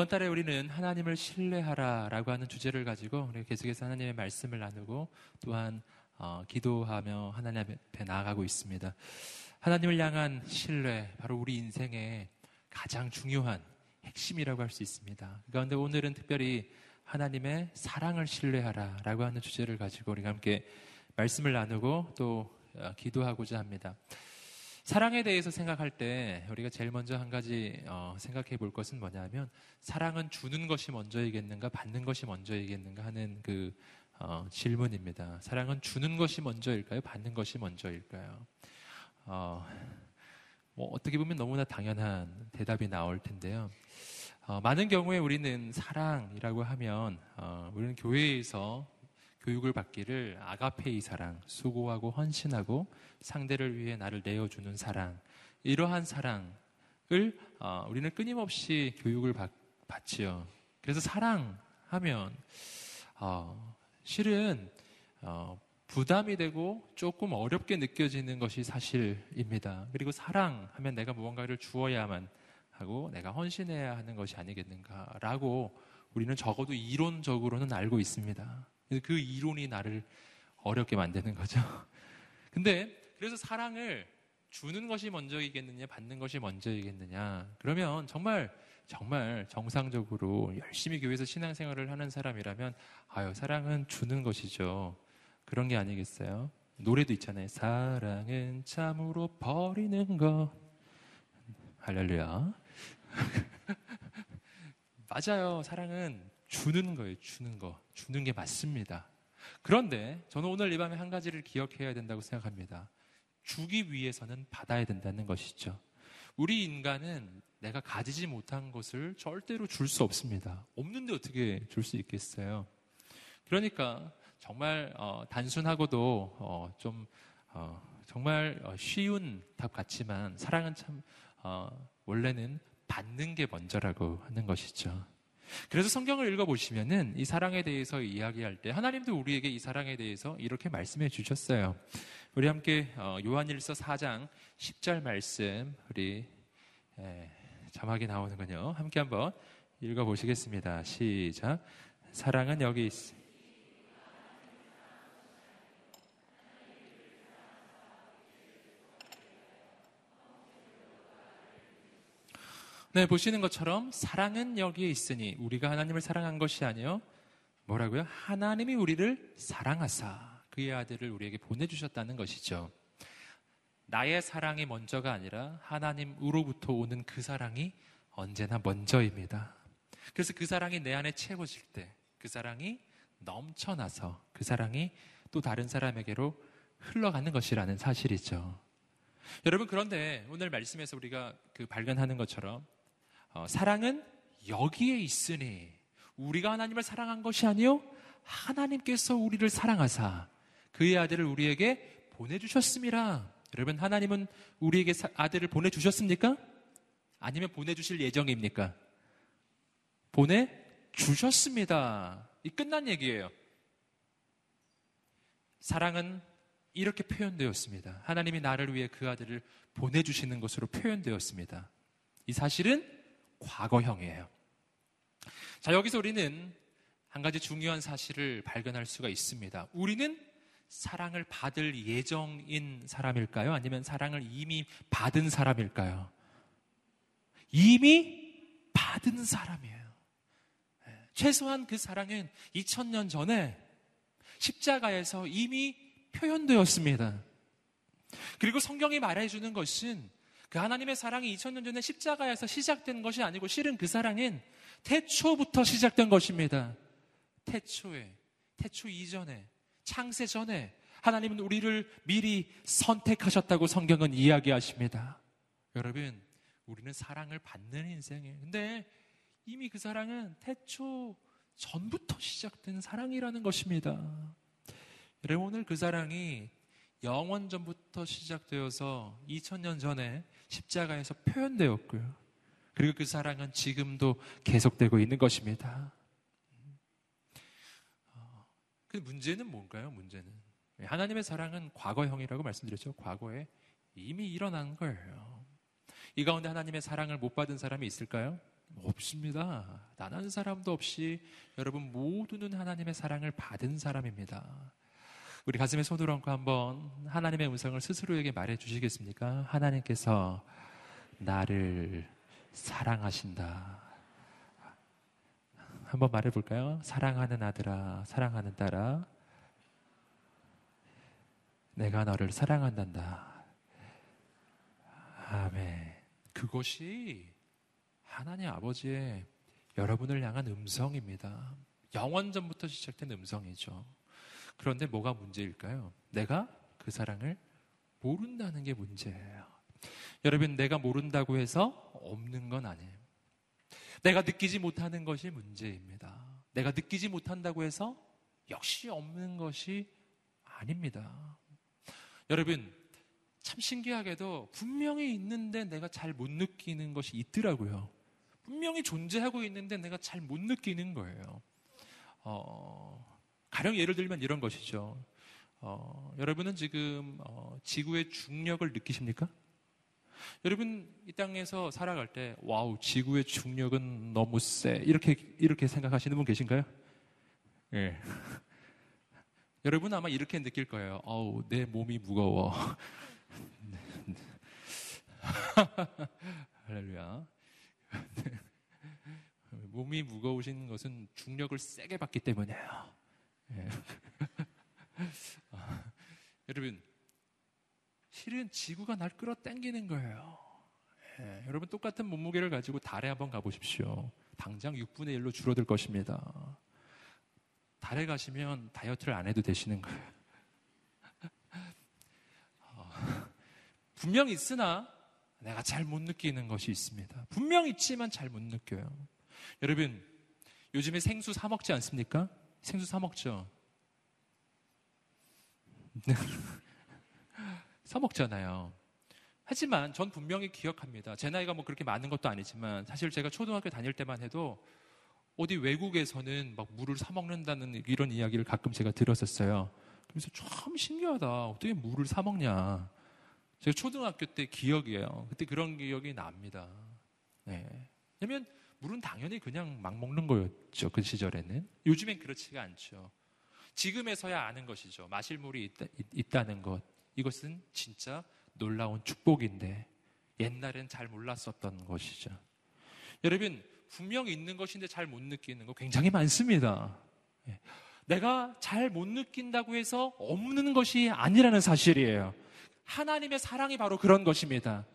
아, 이번 달에 우리는 하나님을 신뢰하라라고 하는 주제를 가지고 우리 계속해서 하나님의 말씀을 나누고 또한 어, 기도하며 하나님 앞에 나아가고 있습니다. 하나님을 향한 신뢰, 바로 우리 인생의 가장 중요한 핵심이라고 할 수 있습니다. 그런데 오늘은 특별히 하나님의 사랑을 신뢰하라라고 하는 주제를 가지고 우리가 함께 말씀을 나누고 또 어, 기도하고자 합니다. 사랑에 대해서 생각할 때 우리가 제일 먼저 한 가지 어, 생각해 볼 것은 뭐냐면 사랑은 주는 것이 먼저이겠는가 받는 것이 먼저이겠는가 하는 그 어, 질문입니다. 사랑은 주는 것이 먼저일까요? 받는 것이 먼저일까요? 어, 뭐 어떻게 보면 너무나 당연한 대답이 나올 텐데요. 어, 많은 경우에 우리는 사랑이라고 하면 어, 우리는 교회에서 교육을 받기를 아가페이 사랑, 수고하고 헌신하고 상대를 위해 나를 내어주는 사랑, 이러한 사랑을 어, 우리는 끊임없이 교육을 받, 받지요. 그래서 사랑하면 어, 실은 어, 부담이 되고 조금 어렵게 느껴지는 것이 사실입니다. 그리고 사랑하면 내가 무언가를 주어야만 하고 내가 헌신해야 하는 것이 아니겠는가라고 우리는 적어도 이론적으로는 알고 있습니다. 그 이론이 나를 어렵게 만드는 거죠. 근데 그래서 사랑을 주는 것이 먼저이겠느냐, 받는 것이 먼저이겠느냐. 그러면 정말, 정말 정상적으로 열심히 교회에서 신앙생활을 하는 사람이라면, 아유, 사랑은 주는 것이죠. 그런 게 아니겠어요? 노래도 있잖아요. 사랑은 참으로 버리는 것. 할렐루야. 맞아요. 사랑은 주는 거예요. 주는 거. 주는 게 맞습니다. 그런데 저는 오늘 이 밤에 한 가지를 기억해야 된다고 생각합니다. 주기 위해서는 받아야 된다는 것이죠. 우리 인간은 내가 가지지 못한 것을 절대로 줄 수 없습니다. 없는데 어떻게 줄 수 있겠어요? 그러니까 정말 어, 단순하고도 어, 좀 어, 정말 어, 쉬운 답 같지만 사랑은 참 어, 원래는 받는 게 먼저라고 하는 것이죠. 그래서 성경을 읽어보시면은 이 사랑에 대해서 이야기할 때 하나님도 우리에게 이 사랑에 대해서 이렇게 말씀해 주셨어요. 우리 함께 어, 요한일서 4장 10절 말씀 우리 자막이 나오는군요. 함께 한번 읽어보시겠습니다. 시작. 사랑은 여기 있, 네, 보시는 것처럼 사랑은 여기에 있으니 우리가 하나님을 사랑한 것이 아니요. 뭐라고요? 하나님이 우리를 사랑하사 그의 아들을 우리에게 보내주셨다는 것이죠. 나의 사랑이 먼저가 아니라 하나님으로부터 오는 그 사랑이 언제나 먼저입니다. 그래서 그 사랑이 내 안에 채워질 때, 그 사랑이 넘쳐나서 그 사랑이 또 다른 사람에게로 흘러가는 것이라는 사실이죠. 여러분, 그런데 오늘 말씀에서 우리가 그 발견하는 것처럼 어, 사랑은 여기에 있으니 우리가 하나님을 사랑한 것이 아니요 하나님께서 우리를 사랑하사 그의 아들을 우리에게 보내주셨습니다. 여러분 하나님은 우리에게 아들을 보내주셨습니까? 아니면 보내주실 예정입니까? 보내주셨습니다. 이 끝난 얘기예요. 사랑은 이렇게 표현되었습니다. 하나님이 나를 위해 그 아들을 보내주시는 것으로 표현되었습니다. 이 사실은 과거형이에요. 자, 여기서 우리는 한 가지 중요한 사실을 발견할 수가 있습니다. 우리는 사랑을 받을 예정인 사람일까요? 아니면 사랑을 이미 받은 사람일까요? 이미 받은 사람이에요. 네. 최소한 그 사랑은 2000년 전에 십자가에서 이미 표현되었습니다. 그리고 성경이 말해주는 것은 그 하나님의 사랑이 2000년 전에 십자가에서 시작된 것이 아니고 실은 그 사랑은 태초부터 시작된 것입니다. 태초에, 태초 이전에, 창세 전에 하나님은 우리를 미리 선택하셨다고 성경은 이야기하십니다. 여러분, 우리는 사랑을 받는 인생이에요. 근데 이미 그 사랑은 태초 전부터 시작된 사랑이라는 것입니다. 여러분, 오늘 그 사랑이 영원 전부터 시작되어서 2000년 전에 십자가에서 표현되었고요. 그리고 그 사랑은 지금도 계속되고 있는 것입니다. 어, 그 문제는 뭔가요? 문제는 하나님의 사랑은 과거형이라고 말씀드렸죠. 과거에 이미 일어난 거예요. 이 가운데 하나님의 사랑을 못 받은 사람이 있을까요? 없습니다. 단한 사람도 없이 여러분 모두는 하나님의 사랑을 받은 사람입니다. 우리 가슴에 손을 얹고 한번 하나님의 음성을 스스로에게 말해 주시겠습니까? 하나님께서 나를 사랑하신다. 한번 말해 볼까요? 사랑하는 아들아, 사랑하는 딸아, 내가 너를 사랑한단다. 아멘. 그것이 하나님 아버지의 여러분을 향한 음성입니다. 영원 전부터 시작된 음성이죠. 그런데 뭐가 문제일까요? 내가 그 사랑을 모른다는 게 문제예요. 여러분, 내가 모른다고 해서 없는 건 아니에요. 내가 느끼지 못하는 것이 문제입니다. 내가 느끼지 못한다고 해서 역시 없는 것이 아닙니다. 여러분, 참 신기하게도 분명히 있는데 내가 잘 못 느끼는 것이 있더라고요. 분명히 존재하고 있는데 내가 잘 못 느끼는 거예요. 어, 가령 예를 들면 이런 것이죠. 어, 여러분은 지금 어, 지구의 중력을 느끼십니까? 여러분 이 땅에서 살아갈 때 wow 지구의 중력은 너무 세 이렇게 이렇게 생각하시는 분 계신가요? 예. 여러분 아마 이렇게 느낄 거예요. 어우 내 몸이 무거워. 할렐루야. 몸이 무거우신 것은 중력을 세게 받기 때문이에요. 예. 아, 여러분, 실은 지구가 날 끌어 당기는 거예요. 예, 여러분 똑같은 몸무게를 가지고 달에 한번 가보십시오. 당장 6분의 1로 줄어들 것입니다. 달에 가시면 다이어트를 안 해도 되시는 거예요. 어, 분명 있으나 내가 잘 못 느끼는 것이 있습니다. 분명 있지만 잘 못 느껴요. 여러분, 요즘에 생수 사 먹지 않습니까? 생수 사 먹죠? 사 먹잖아요. 하지만 전 분명히 기억합니다. 제 나이가 뭐 그렇게 많은 것도 아니지만 사실 제가 초등학교 다닐 때만 해도 어디 외국에서는 막 물을 사 먹는다는 이런 이야기를 가끔 제가 들었었어요. 그래서 참 신기하다. 어떻게 물을 사 먹냐. 제가 초등학교 때 기억이에요. 그때 그런 기억이 납니다. 네. 왜냐면 물은 당연히 그냥 막 먹는 거였죠. 그 시절에는. 요즘엔 그렇지가 않죠. 지금에서야 아는 것이죠. 마실 물이 있다, 있다는 것. 이것은 진짜 놀라운 축복인데 옛날엔 잘 몰랐었던 것이죠. 여러분, 분명 있는 것인데 잘 못 느끼는 거 굉장히 많습니다. 예. 내가 잘 못 느낀다고 해서 없는 것이 아니라는 사실이에요. 하나님의 사랑이 바로 그런 것입니다.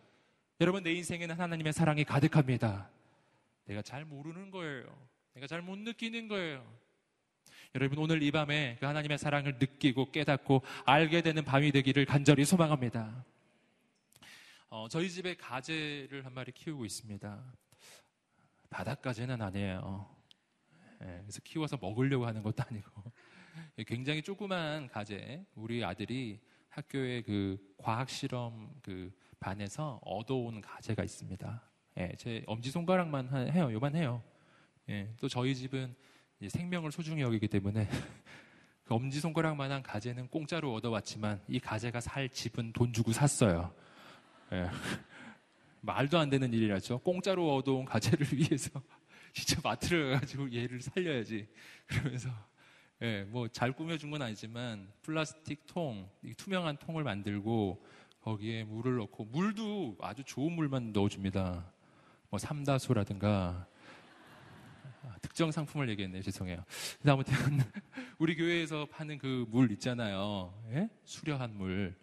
여러분, 내 인생에는 하나님의 사랑이 가득합니다. 내가 잘 모르는 거예요. 내가 잘 못 느끼는 거예요. 여러분 오늘 이 밤에 그 하나님의 사랑을 느끼고 깨닫고 알게 되는 밤이 되기를 간절히 소망합니다. 어, 저희 집에 가재를 한 마리 키우고 있습니다. 바닷가재는 아니에요. 예, 그래서 키워서 먹으려고 하는 것도 아니고 굉장히 조그만 가재. 우리 아들이 학교에 그 과학 실험 그 반에서 얻어온 가재가 있습니다. 예, 제 엄지 손가락만 해요. 요만 해요. 예, 또 저희 집은 생명을 소중히 여기기 때문에 그 엄지 손가락만한 가재는 공짜로 얻어왔지만 이 가재가 살 집은 돈 주고 샀어요. 예. 말도 안 되는 일이라죠. 공짜로 얻어온 가재를 위해서 진짜 마트를 가가지고 얘를 살려야지. 그러면서 예, 뭐 잘 꾸며준 건 아니지만 플라스틱 통, 투명한 통을 만들고 거기에 물을 넣고 물도 아주 좋은 물만 넣어줍니다. 뭐 삼다수라든가 아, 특정 상품을 얘기했네요. 죄송해요. 근데 아무튼 우리 교회에서 파는 그 물 있잖아요. 예? 수려한 물.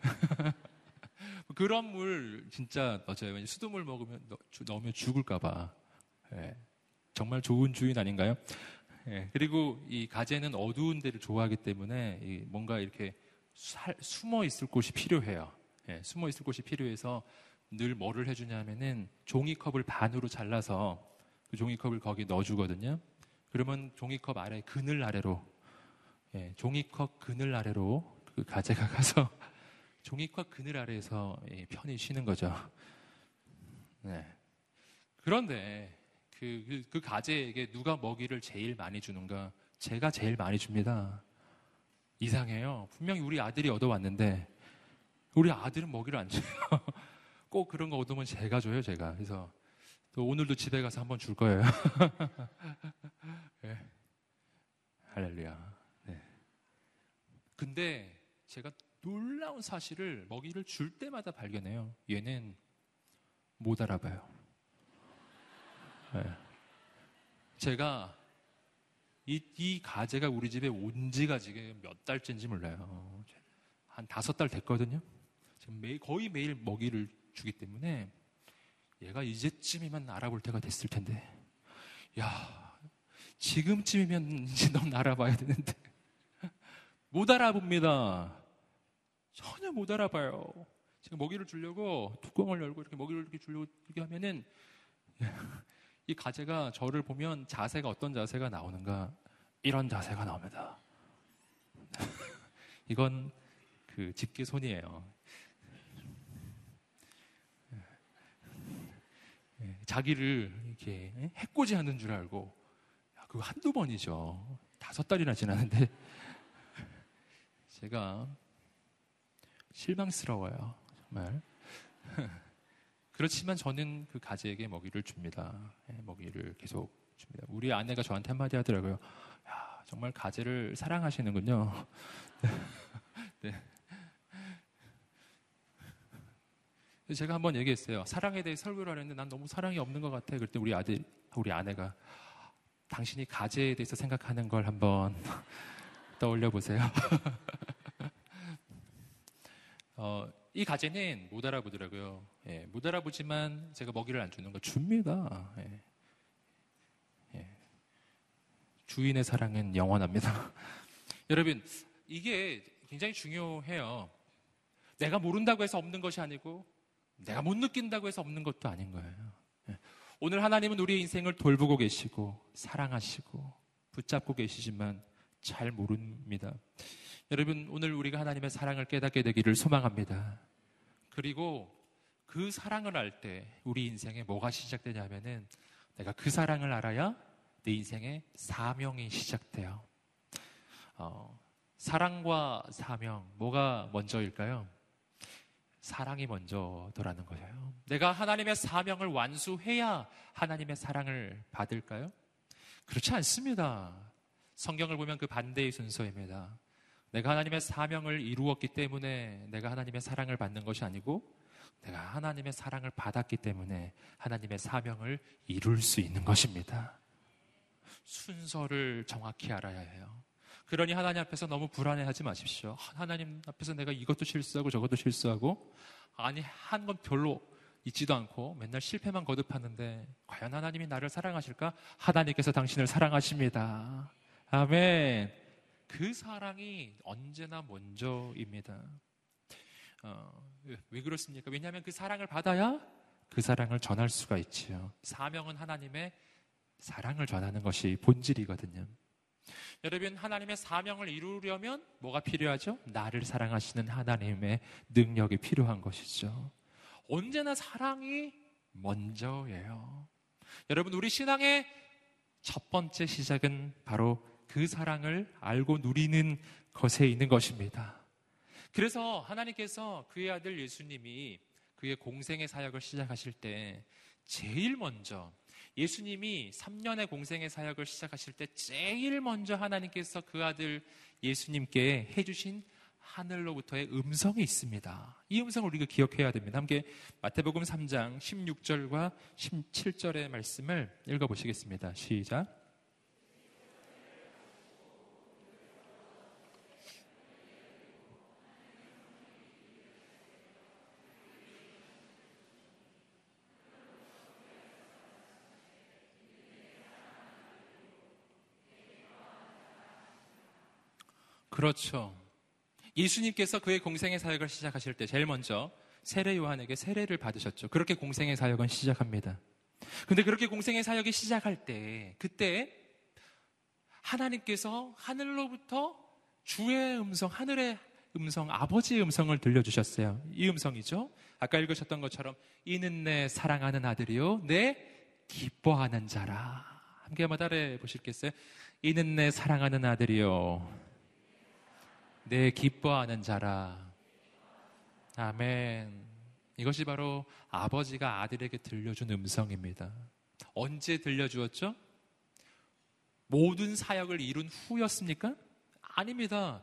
그런 물 진짜 맞아요. 수돗물 먹으면 넣으면 죽을까봐. 예. 정말 좋은 주인 아닌가요? 예. 그리고 이 가재는 어두운 데를 좋아하기 때문에 뭔가 이렇게 살, 숨어 있을 곳이 필요해요. 예. 숨어 있을 곳이 필요해서 늘 뭐를 해주냐면은 종이컵을 반으로 잘라서 그 종이컵을 거기 넣어주거든요. 그러면 종이컵 아래 그늘 아래로 예, 종이컵 그늘 아래로 그 가재가 가서 종이컵 그늘 아래에서 예, 편히 쉬는 거죠. 네. 그런데 그, 그, 그 가재에게 누가 먹이를 제일 많이 주는가? 제가 제일 많이 줍니다. 이상해요. 분명히 우리 아들이 얻어왔는데 우리 아들은 먹이를 안 줘요. 꼭 그런 거 얻으면 제가 줘요, 제가. 그래서 또 오늘도 집에 가서 한번 줄 거예요. 네. 할렐루야. 네. 근데 제가 놀라운 사실을 먹이를 줄 때마다 발견해요. 얘는 못 알아봐요. 네. 제가 이, 이 가재가 우리 집에 온 지가 지금 몇 달째인지 몰라요. 한 다섯 달 됐거든요. 지금 매일, 거의 매일 먹이를 주기 때문에 얘가 이제쯤이면 알아볼 때가 됐을 텐데. 야, 지금쯤이면 이제 넌 알아봐야 되는데. 못 알아봅니다. 전혀 못 알아봐요. 지금 먹이를 주려고 뚜껑을 열고 이렇게 먹이를 이렇게 주려고 이렇게 하면은 이 가재가 저를 보면 자세가 어떤 자세가 나오는가 이런 자세가 나옵니다. 이건 그 집게 손이에요. 예, 자기를 이렇게 해코지 하는 줄 알고 그거 한두 번이죠. 다섯 달이나 지났는데 제가 실망스러워요. 정말. 그렇지만 저는 그 가재에게 먹이를 줍니다. 예, 먹이를 계속 줍니다. 우리 아내가 저한테 한마디 하더라고요. 야, 정말 가재를 사랑하시는군요. 네. 제가 한번 얘기했어요. 사랑에 대해 설교를 하는데 난 너무 사랑이 없는 것 같아. 그때 우리 아들, 우리 아내가 당신이 가재에 대해서 생각하는 걸 한번 떠올려 보세요. 어, 이 가재는 못 알아보더라고요. 예, 못 알아보지만 제가 먹이를 안 주는 거 줍니다. 예. 예. 주인의 사랑은 영원합니다. 여러분, 이게 굉장히 중요해요. 내가 모른다고 해서 없는 것이 아니고, 내가 못 느낀다고 해서 없는 것도 아닌 거예요. 예. 오늘 하나님은 우리의 인생을 돌보고 계시고, 사랑하시고, 붙잡고 계시지만 잘 모릅니다. 여러분, 오늘 우리가 하나님의 사랑을 깨닫게 되기를 소망합니다. 그리고 그 사랑을 알 때 우리 인생에 뭐가 시작되냐면은 내가 그 사랑을 알아야 내 인생의 사명이 시작돼요. 어, 사랑과 사명, 뭐가 먼저일까요? 사랑이 먼저더라는 거예요. 내가 하나님의 사명을 완수해야 하나님의 사랑을 받을까요? 그렇지 않습니다. 성경을 보면 그 반대의 순서입니다. 내가 하나님의 사명을 이루었기 때문에 내가 하나님의 사랑을 받는 것이 아니고 내가 하나님의 사랑을 받았기 때문에 하나님의 사명을 이룰 수 있는 것입니다. 순서를 정확히 알아야 해요. 그러니 하나님 앞에서 너무 불안해하지 마십시오. 하나님 앞에서 내가 이것도 실수하고 저것도 실수하고 아니 한 건 별로 있지도 않고 맨날 실패만 거듭하는데 과연 하나님이 나를 사랑하실까? 하나님께서 당신을 사랑하십니다. 아멘. 그 사랑이 언제나 먼저입니다. 어, 왜 그렇습니까? 왜냐하면 그 사랑을 받아야 그 사랑을 전할 수가 있지요. 사명은 하나님의 사랑을 전하는 것이 본질이거든요. 여러분, 하나님의 사명을 이루려면 뭐가 필요하죠? 나를 사랑하시는 하나님의 능력이 필요한 것이죠. 언제나 사랑이 먼저예요. 여러분, 우리 신앙의 첫 번째 시작은 바로 그 사랑을 알고 누리는 것에 있는 것입니다. 그래서 하나님께서 그의 아들 예수님이 그의 공생의 사역을 시작하실 때 제일 먼저 예수님이 3년의 공생의 사역을 시작하실 때 제일 먼저 하나님께서 그 아들 예수님께 해주신 하늘로부터의 음성이 있습니다. 이 음성을 우리가 기억해야 됩니다. 함께 마태복음 3장 16절과 17절의 말씀을 읽어보시겠습니다. 시작. 그렇죠. 예수님께서 그의 공생의 사역을 시작하실 때 제일 먼저 세례 요한에게 세례를 받으셨죠. 그렇게 공생의 사역은 시작합니다. 근데 그렇게 공생의 사역이 시작할 때 그때 하나님께서 하늘로부터 주의 음성, 하늘의 음성, 아버지의 음성을 들려주셨어요. 이 음성이죠. 아까 읽으셨던 것처럼 이는 내 사랑하는 아들이요, 내 기뻐하는 자라. 함께 한번 따라해 보실겠어요? 이는 내 사랑하는 아들이요, 내 기뻐하는 자라. 아멘. 이것이 바로 아버지가 아들에게 들려준 음성입니다. 언제 들려주었죠? 모든 사역을 이룬 후였습니까? 아닙니다.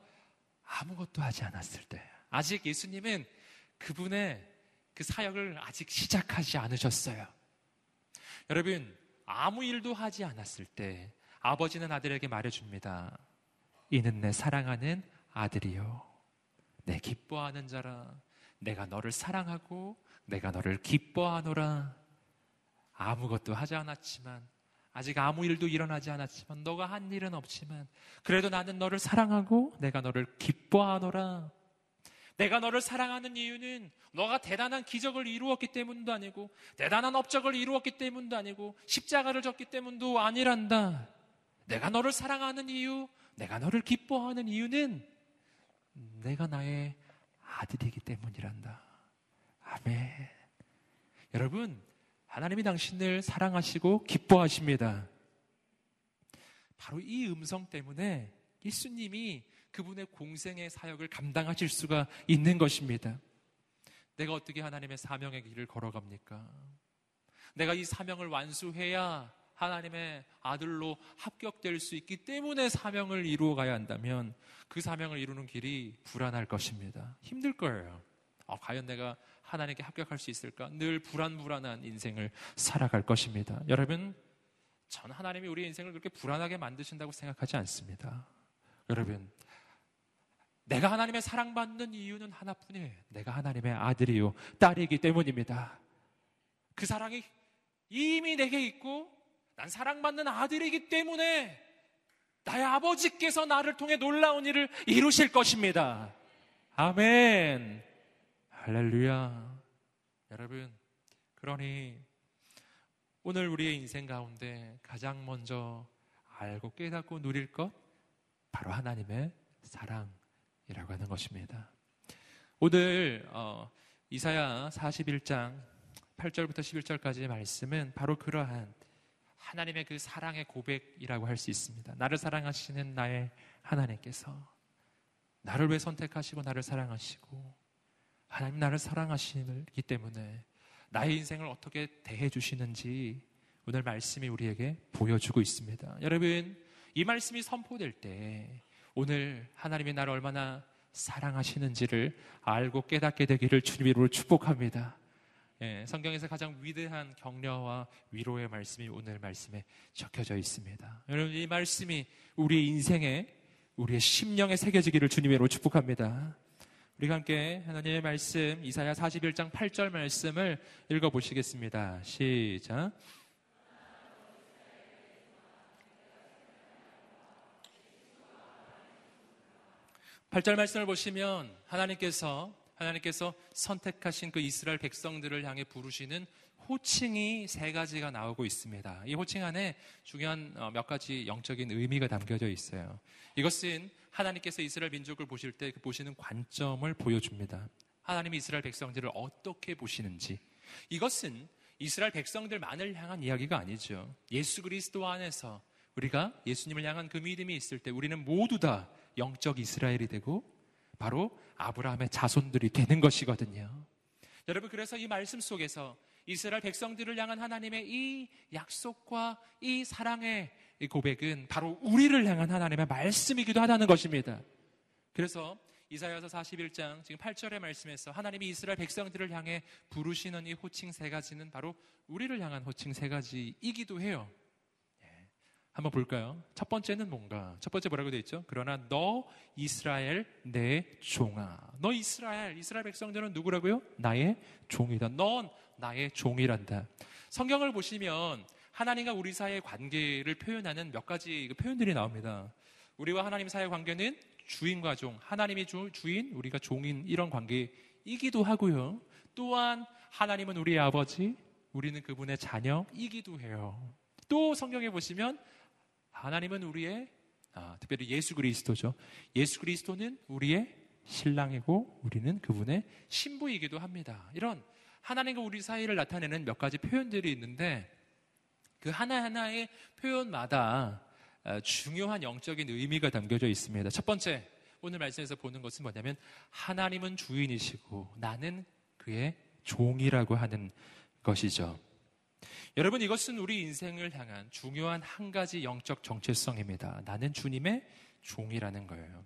아무것도 하지 않았을 때. 아직 예수님은 그분의 그 사역을 아직 시작하지 않으셨어요. 여러분, 아무 일도 하지 않았을 때 아버지는 아들에게 말해줍니다. 이는 내 사랑하는 아들이요. 내 기뻐하는 자라. 내가 너를 사랑하고 내가 너를 기뻐하노라. 아무것도 하지 않았지만 아직 아무 일도 일어나지 않았지만 너가 한 일은 없지만 그래도 나는 너를 사랑하고 내가 너를 기뻐하노라. 내가 너를 사랑하는 이유는 너가 대단한 기적을 이루었기 때문도 아니고 대단한 업적을 이루었기 때문도 아니고 십자가를 졌기 때문도 아니란다. 내가 너를 사랑하는 이유, 내가 너를 기뻐하는 이유는 내가 나의 아들이기 때문이란다. 아멘. 여러분, 하나님이 당신을 사랑하시고 기뻐하십니다. 바로 이 음성 때문에 예수님이 그분의 공생의 사역을 감당하실 수가 있는 것입니다. 내가 어떻게 하나님의 사명의 길을 걸어갑니까? 내가 이 사명을 완수해야 하나님의 아들로 합격될 수 있기 때문에 사명을 이루어 가야 한다면 그 사명을 이루는 길이 불안할 것입니다. 힘들 거예요. 어, 과연 내가 하나님께 합격할 수 있을까? 늘 불안불안한 인생을 살아갈 것입니다. 여러분, 전 하나님이 우리 인생을 그렇게 불안하게 만드신다고 생각하지 않습니다. 여러분, 내가 하나님의 사랑받는 이유는 하나뿐이에요. 내가 하나님의 아들이요, 딸이기 때문입니다. 그 사랑이 이미 내게 있고 난 사랑받는 아들이기 때문에 나의 아버지께서 나를 통해 놀라운 일을 이루실 것입니다. 아멘. 할렐루야. 여러분, 그러니 오늘 우리의 인생 가운데 가장 먼저 알고 깨닫고 누릴 것 바로 하나님의 사랑이라고 하는 것입니다. 오늘 어, 이사야 41장 8절부터 11절까지의 말씀은 바로 그러한 하나님의 그 사랑의 고백이라고 할 수 있습니다. 나를 사랑하시는 나의 하나님께서 나를 왜 선택하시고 나를 사랑하시고 하나님 나를 사랑하시기 때문에 나의 인생을 어떻게 대해 주시는지 오늘 말씀이 우리에게 보여주고 있습니다. 여러분, 이 말씀이 선포될 때 오늘 하나님이 나를 얼마나 사랑하시는지를 알고 깨닫게 되기를 주님으로 축복합니다. 예, 성경에서 가장 위대한 격려와 위로의 말씀이 오늘 말씀에 적혀져 있습니다. 여러분 이 말씀이 우리 인생에 우리의 심령에 새겨지기를 주님으로 축복합니다. 우리가 함께 하나님의 말씀 이사야 41장 8절 말씀을 읽어 보시겠습니다. 시작. 팔절 말씀을 보시면 하나님께서 하나님께서 선택하신 그 이스라엘 백성들을 향해 부르시는 호칭이 세 가지가 나오고 있습니다. 이 호칭 안에 중요한 어, 몇 가지 영적인 의미가 담겨져 있어요. 이것은 하나님께서 이스라엘 민족을 보실 때그 보시는 관점을 보여줍니다. 하나님이 이스라엘 백성들을 어떻게 보시는지. 이것은 이스라엘 백성들만을 향한 이야기가 아니죠. 예수 그리스도 안에서 우리가 예수님을 향한 그 믿음이 있을 때 우리는 모두 다 영적 이스라엘이 되고 바로 아브라함의 자손들이 되는 것이거든요. 여러분, 그래서 이 말씀 속에서 이스라엘 백성들을 향한 하나님의 이 약속과 이 사랑의 이 고백은 바로 우리를 향한 하나님의 말씀이기도 하다는 것입니다. 그래서 이사야서 41장 지금 8절의 말씀에서 하나님이 이스라엘 백성들을 향해 부르시는 이 호칭 세 가지는 바로 우리를 향한 호칭 세 가지이기도 해요. 한번 볼까요? 첫 번째는 뭔가? 첫 번째 뭐라고 되어 있죠? 그러나 너 이스라엘 내 종아. 너 이스라엘, 이스라엘 백성들은 누구라고요? 나의 종이다. 넌 나의 종이란다. 성경을 보시면 하나님과 우리 사이의 관계를 표현하는 몇 가지 그 표현들이 나옵니다. 우리와 하나님 사이의 관계는 주인과 종, 하나님이 주, 주인, 우리가 종인 이런 관계이기도 하고요. 또한 하나님은 우리의 아버지, 우리는 그분의 자녀이기도 해요. 또 성경에 보시면 하나님은 우리의 아, 특별히 예수 그리스도죠. 예수 그리스도는 우리의 신랑이고 우리는 그분의 신부이기도 합니다. 이런 하나님과 우리 사이를 나타내는 몇 가지 표현들이 있는데 그 하나하나의 표현마다 아, 중요한 영적인 의미가 담겨져 있습니다. 첫 번째, 오늘 말씀에서 보는 것은 뭐냐면 하나님은 주인이시고 나는 그의 종이라고 하는 것이죠. 여러분 이것은 우리 인생을 향한 중요한 한 가지 영적 정체성입니다. 나는 주님의 종이라는 거예요.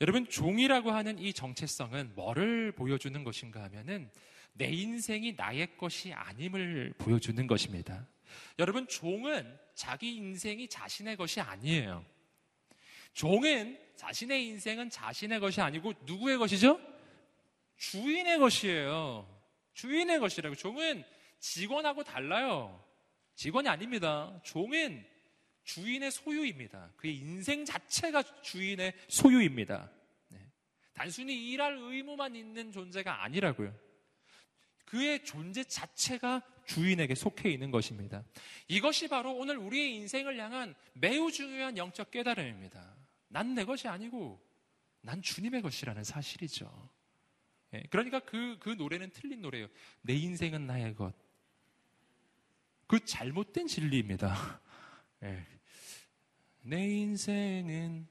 여러분 종이라고 하는 이 정체성은 뭐를 보여주는 것인가 하면은 내 인생이 나의 것이 아님을 보여주는 것입니다. 여러분 종은 자기 인생이 자신의 것이 아니에요. 종은 자신의 인생은 자신의 것이 아니고 누구의 것이죠? 주인의 것이에요. 주인의 것이라고. 종은 직원하고 달라요. 직원이 아닙니다. 종은 주인의 소유입니다. 그의 인생 자체가 주인의 소유입니다. 네. 단순히 일할 의무만 있는 존재가 아니라고요. 그의 존재 자체가 주인에게 속해 있는 것입니다. 이것이 바로 오늘 우리의 인생을 향한 매우 중요한 영적 깨달음입니다. 난 내 것이 아니고 난 주님의 것이라는 사실이죠. 예, 그러니까 그, 그 노래는 틀린 노래예요. 내 인생은 나의 것. 그 잘못된 진리입니다. 예. 내 인생은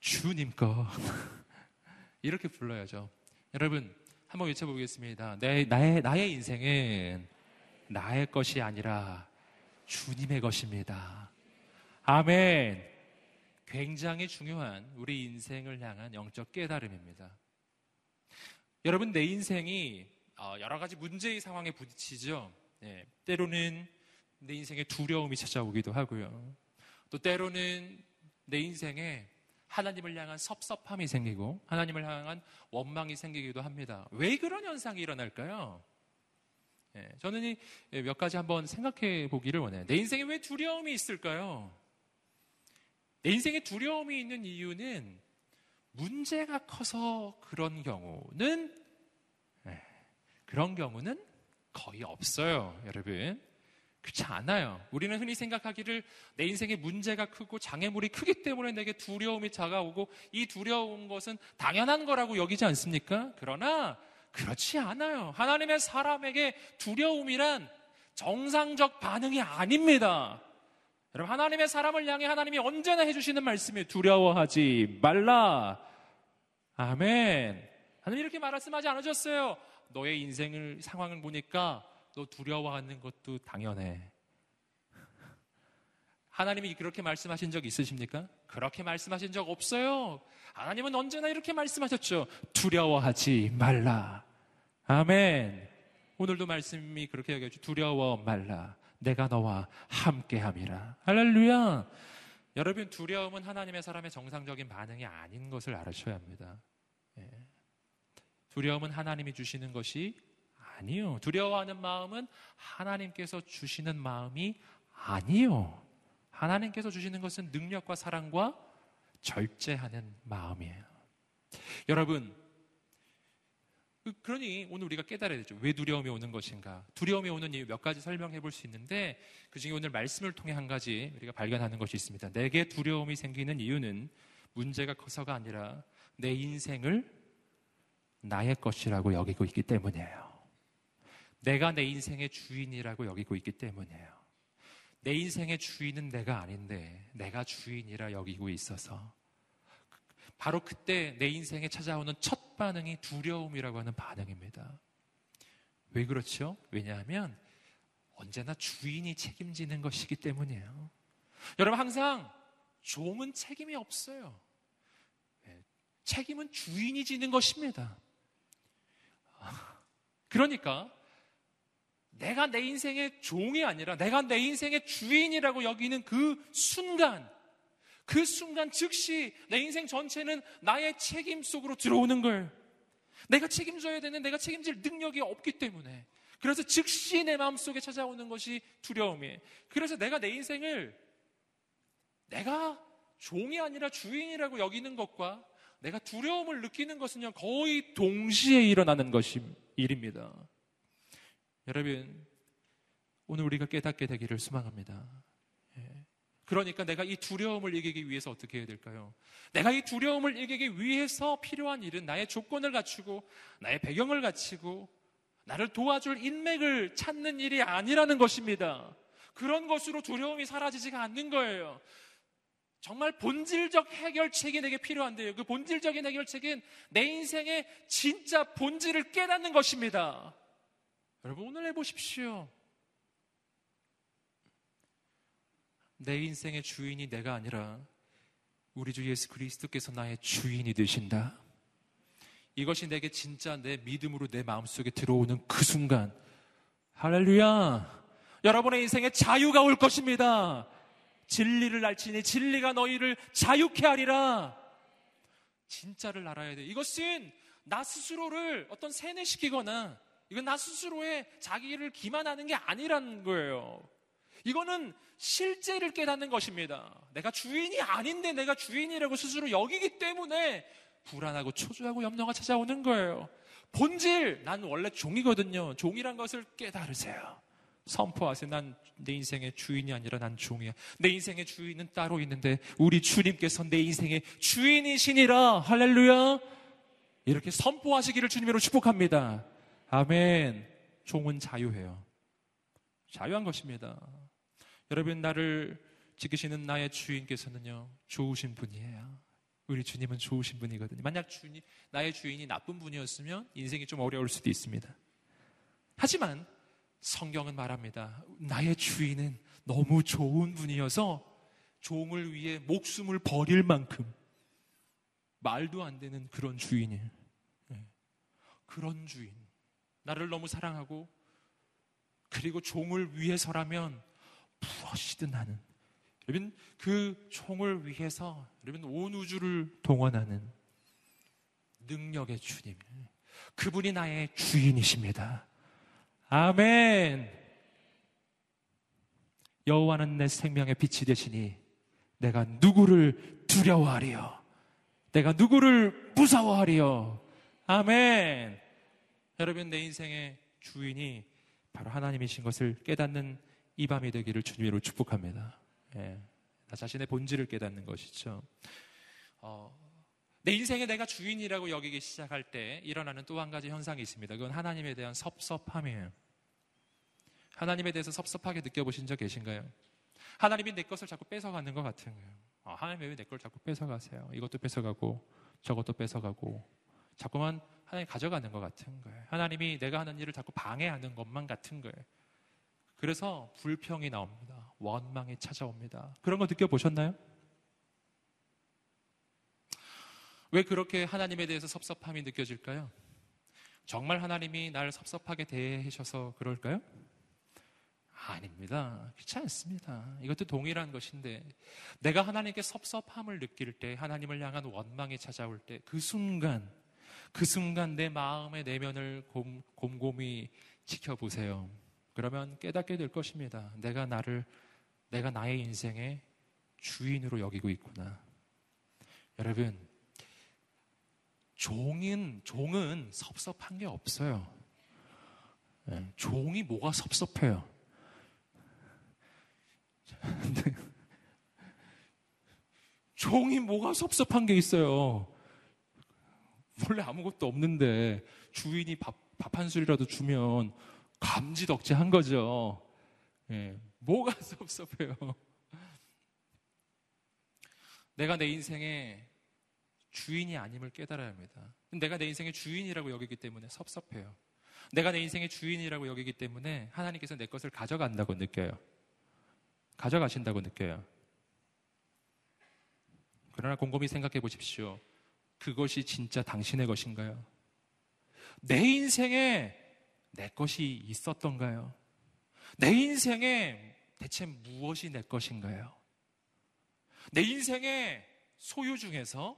주님 것. 이렇게 불러야죠. 여러분, 한번 외쳐보겠습니다. 내, 나의, 나의 인생은 나의 것이 아니라 주님의 것입니다. 아멘. 굉장히 중요한 우리 인생을 향한 영적 깨달음입니다. 여러분, 내 인생이 어, 여러 가지 문제의 상황에 부딪히죠. 네, 때로는 내 인생에 두려움이 찾아오기도 하고요. 또 때로는 내 인생에 하나님을 향한 섭섭함이 생기고 하나님을 향한 원망이 생기기도 합니다. 왜 그런 현상이 일어날까요? 네, 저는 몇 가지 한번 생각해 보기를 원해요. 내 인생에 왜 두려움이 있을까요? 내 인생에 두려움이 있는 이유는 문제가 커서 그런 경우는 네, 그런 경우는 거의 없어요, 여러분. 그렇지 않아요. 우리는 흔히 생각하기를 내 인생에 문제가 크고 장애물이 크기 때문에 내게 두려움이 다가오고 이 두려운 것은 당연한 거라고 여기지 않습니까? 그러나 그렇지 않아요. 하나님의 사람에게 두려움이란 정상적 반응이 아닙니다. 여러분, 하나님의 사람을 향해 하나님이 언제나 해주시는 말씀이 두려워하지 말라. 아멘. 하나님 이렇게 말씀하지 않으셨어요. 너의 인생을 상황을 보니까 너 두려워하는 것도 당연해. 하나님이 그렇게 말씀하신 적 있으십니까? 그렇게 말씀하신 적 없어요. 하나님은 언제나 이렇게 말씀하셨죠. 두려워하지 말라. 아멘. 오늘도 말씀이 그렇게 얘기하죠. 두려워 말라. 내가 너와 함께함이라. 할렐루야. 여러분 두려움은 하나님의 사람의 정상적인 반응이 아닌 것을 알아셔야 합니다. 예. 두려움은 하나님이 주시는 것이 아니요. 두려워하는 마음은 하나님께서 주시는 마음이 아니요. 하나님께서 주시는 것은 능력과 사랑과 절제하는 마음이에요. 여러분, 그, 그러니 오늘 우리가 깨달아야 되죠. 왜 두려움이 오는 것인가? 두려움이 오는 이유 몇 가지 설명해 볼 수 있는데 그 중에 오늘 말씀을 통해 한 가지 우리가 발견하는 것이 있습니다. 내게 두려움이 생기는 이유는 문제가 커서가 아니라 내 인생을 나의 것이라고 여기고 있기 때문이에요. 내가 내 인생의 주인이라고 여기고 있기 때문이에요. 내 인생의 주인은 내가 아닌데 내가 주인이라 여기고 있어서 바로 그때 내 인생에 찾아오는 첫 반응이 두려움이라고 하는 반응입니다. 왜 그렇죠? 왜냐하면 언제나 주인이 책임지는 것이기 때문이에요. 여러분 항상 종은 책임이 없어요. 네, 책임은 주인이 지는 것입니다. 그러니까 내가 내 인생의 종이 아니라 내가 내 인생의 주인이라고 여기는 그 순간, 그 순간 즉시 내 인생 전체는 나의 책임 속으로 들어오는 걸. 내가 책임져야 되는 내가 책임질 능력이 없기 때문에. 그래서 즉시 내 마음속에 찾아오는 것이 두려움이에요. 그래서 내가 내 인생을 내가 종이 아니라 주인이라고 여기는 것과 내가 두려움을 느끼는 것은요, 거의 동시에 일어나는 것이 일입니다. 여러분, 오늘 우리가 깨닫게 되기를 소망합니다. 예. 그러니까 내가 이 두려움을 이기기 위해서 어떻게 해야 될까요? 내가 이 두려움을 이기기 위해서 필요한 일은 나의 조건을 갖추고, 나의 배경을 갖추고, 나를 도와줄 인맥을 찾는 일이 아니라는 것입니다. 그런 것으로 두려움이 사라지지가 않는 거예요. 정말 본질적 해결책이 내게 필요한데요. 그 본질적인 해결책은 내 인생의 진짜 본질을 깨닫는 것입니다. 여러분, 오늘 해보십시오. 내 인생의 주인이 내가 아니라 우리 주 예수 그리스도께서 나의 주인이 되신다. 이것이 내게 진짜 내 믿음으로 내 마음속에 들어오는 그 순간, 할렐루야! 여러분의 인생에 자유가 올 것입니다. 진리를 알지니 진리가 너희를 자유케 하리라. 진짜를 알아야 돼. 이것은 나 스스로를 어떤 세뇌시키거나 이건 나 스스로의 자기를 기만하는 게 아니라는 거예요. 이거는 실제를 깨닫는 것입니다. 내가 주인이 아닌데 내가 주인이라고 스스로 여기기 때문에 불안하고 초조하고 염려가 찾아오는 거예요. 본질, 난 원래 종이거든요. 종이란 것을 깨달으세요. 선포하세요. 난 내 인생의 주인이 아니라 난 종이야. 내 인생의 주인은 따로 있는데 우리 주님께서 내 인생의 주인이시니라. 할렐루야. 이렇게 선포하시기를 주님으로 축복합니다. 아멘. 종은 자유해요. 자유한 것입니다. 여러분, 나를 지키시는 나의 주인께서는요, 좋으신 분이에요. 우리 주님은 좋으신 분이거든요. 만약 주님, 나의 주인이 나쁜 분이었으면 인생이 좀 어려울 수도 있습니다. 하지만 성경은 말합니다. 나의 주인은 너무 좋은 분이어서 종을 위해 목숨을 버릴 만큼 말도 안 되는 그런 주인이에요. 네. 그런 주인. 나를 너무 사랑하고 그리고 종을 위해서라면 무엇이든 하는 여러분 그 종을 위해서 여러분 온 우주를 동원하는 능력의 주님. 그분이 나의 주인이십니다. 아멘. 여호와는 내 생명의 빛이 되시니 내가 누구를 두려워하리요? 내가 누구를 무서워하리요? 아멘. 여러분 내 인생의 주인이 바로 하나님이신 것을 깨닫는 이 밤이 되기를 주님으로 축복합니다. 예, 나 자신의 본질을 깨닫는 것이죠. 어, 내 인생에 내가 주인이라고 여기기 시작할 때 일어나는 또 한 가지 현상이 있습니다. 그건 하나님에 대한 섭섭함이에요. 하나님에 대해서 섭섭하게 느껴보신 적 계신가요? 하나님이 내 것을 자꾸 뺏어가는 것 같은 거예요. 아, 하나님 왜 내 걸 자꾸 뺏어가세요? 이것도 뺏어가고 저것도 뺏어가고 자꾸만 하나님 가져가는 것 같은 거예요. 하나님이 내가 하는 일을 자꾸 방해하는 것만 같은 거예요. 그래서 불평이 나옵니다. 원망이 찾아옵니다. 그런 거 느껴보셨나요? 왜 그렇게 하나님에 대해서 섭섭함이 느껴질까요? 정말 하나님이 날 섭섭하게 대하셔서 그럴까요? 아닙니다. 그렇지 않습니다. 이것도 동일한 것인데, 내가 하나님께 섭섭함을 느낄 때, 하나님을 향한 원망이 찾아올 때, 그 순간, 그 순간 내 마음의 내면을 곰, 곰곰이 지켜보세요. 그러면 깨닫게 될 것입니다. 내가 나를, 내가 나의 인생의 주인으로 여기고 있구나. 여러분, 종은, 종은 섭섭한 게 없어요. 네, 종이 뭐가 섭섭해요? 종이 뭐가 섭섭한 게 있어요? 원래 아무것도 없는데 주인이 밥, 밥한 술이라도 주면 감지덕지 한 거죠. 예, 뭐가 섭섭해요? 내가 내 인생에 주인이 아님을 깨달아야 합니다. 내가 내 인생의 주인이라고 여기기 때문에 섭섭해요. 내가 내 인생의 주인이라고 여기기 때문에 하나님께서 내 것을 가져간다고 느껴요. 가져가신다고 느껴요. 그러나 곰곰이 생각해 보십시오. 그것이 진짜 당신의 것인가요? 내 인생에 내 것이 있었던가요? 내 인생에 대체 무엇이 내 것인가요? 내 인생의 소유 중에서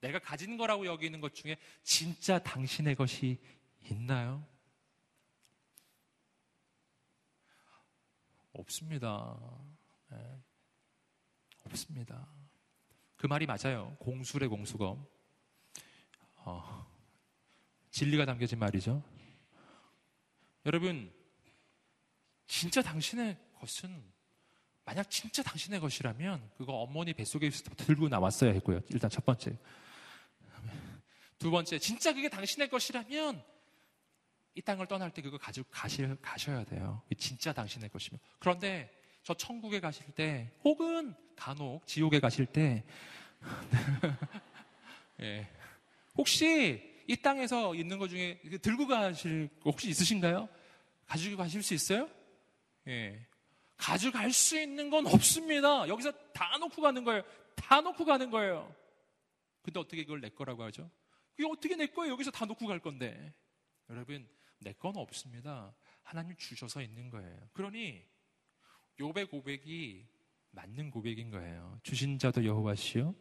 내가 가진 거라고 여기는 것 중에 진짜 당신의 것이 있나요? 없습니다. 네. 없습니다. 그 말이 맞아요. 공수래 공수검. 어, 진리가 담겨진 말이죠. 여러분, 진짜 당신의 것은 만약 진짜 당신의 것이라면 그거 어머니 뱃속에 들고 나왔어야 했고요. 일단 첫 번째. 두 번째, 진짜 그게 당신의 것이라면 이 땅을 떠날 때 그거 가지고 가시, 가셔야 돼요. 진짜 당신의 것이면. 그런데 저 천국에 가실 때 혹은 간혹 지옥에 가실 때 예. 혹시 이 땅에서 있는 것 중에 들고 가실 거 혹시 있으신가요? 가지고 가실 수 있어요? 예. 가져갈 수 있는 건 없습니다. 여기서 다 놓고 가는 거예요. 다 놓고 가는 거예요. 근데 어떻게 그걸 내 거라고 하죠? 그게 어떻게 내 거예요? 여기서 다 놓고 갈 건데. 여러분, 내 건 없습니다. 하나님 주셔서 있는 거예요. 그러니 요배 고백이 맞는 고백인 거예요. 주신 자도 여호와시요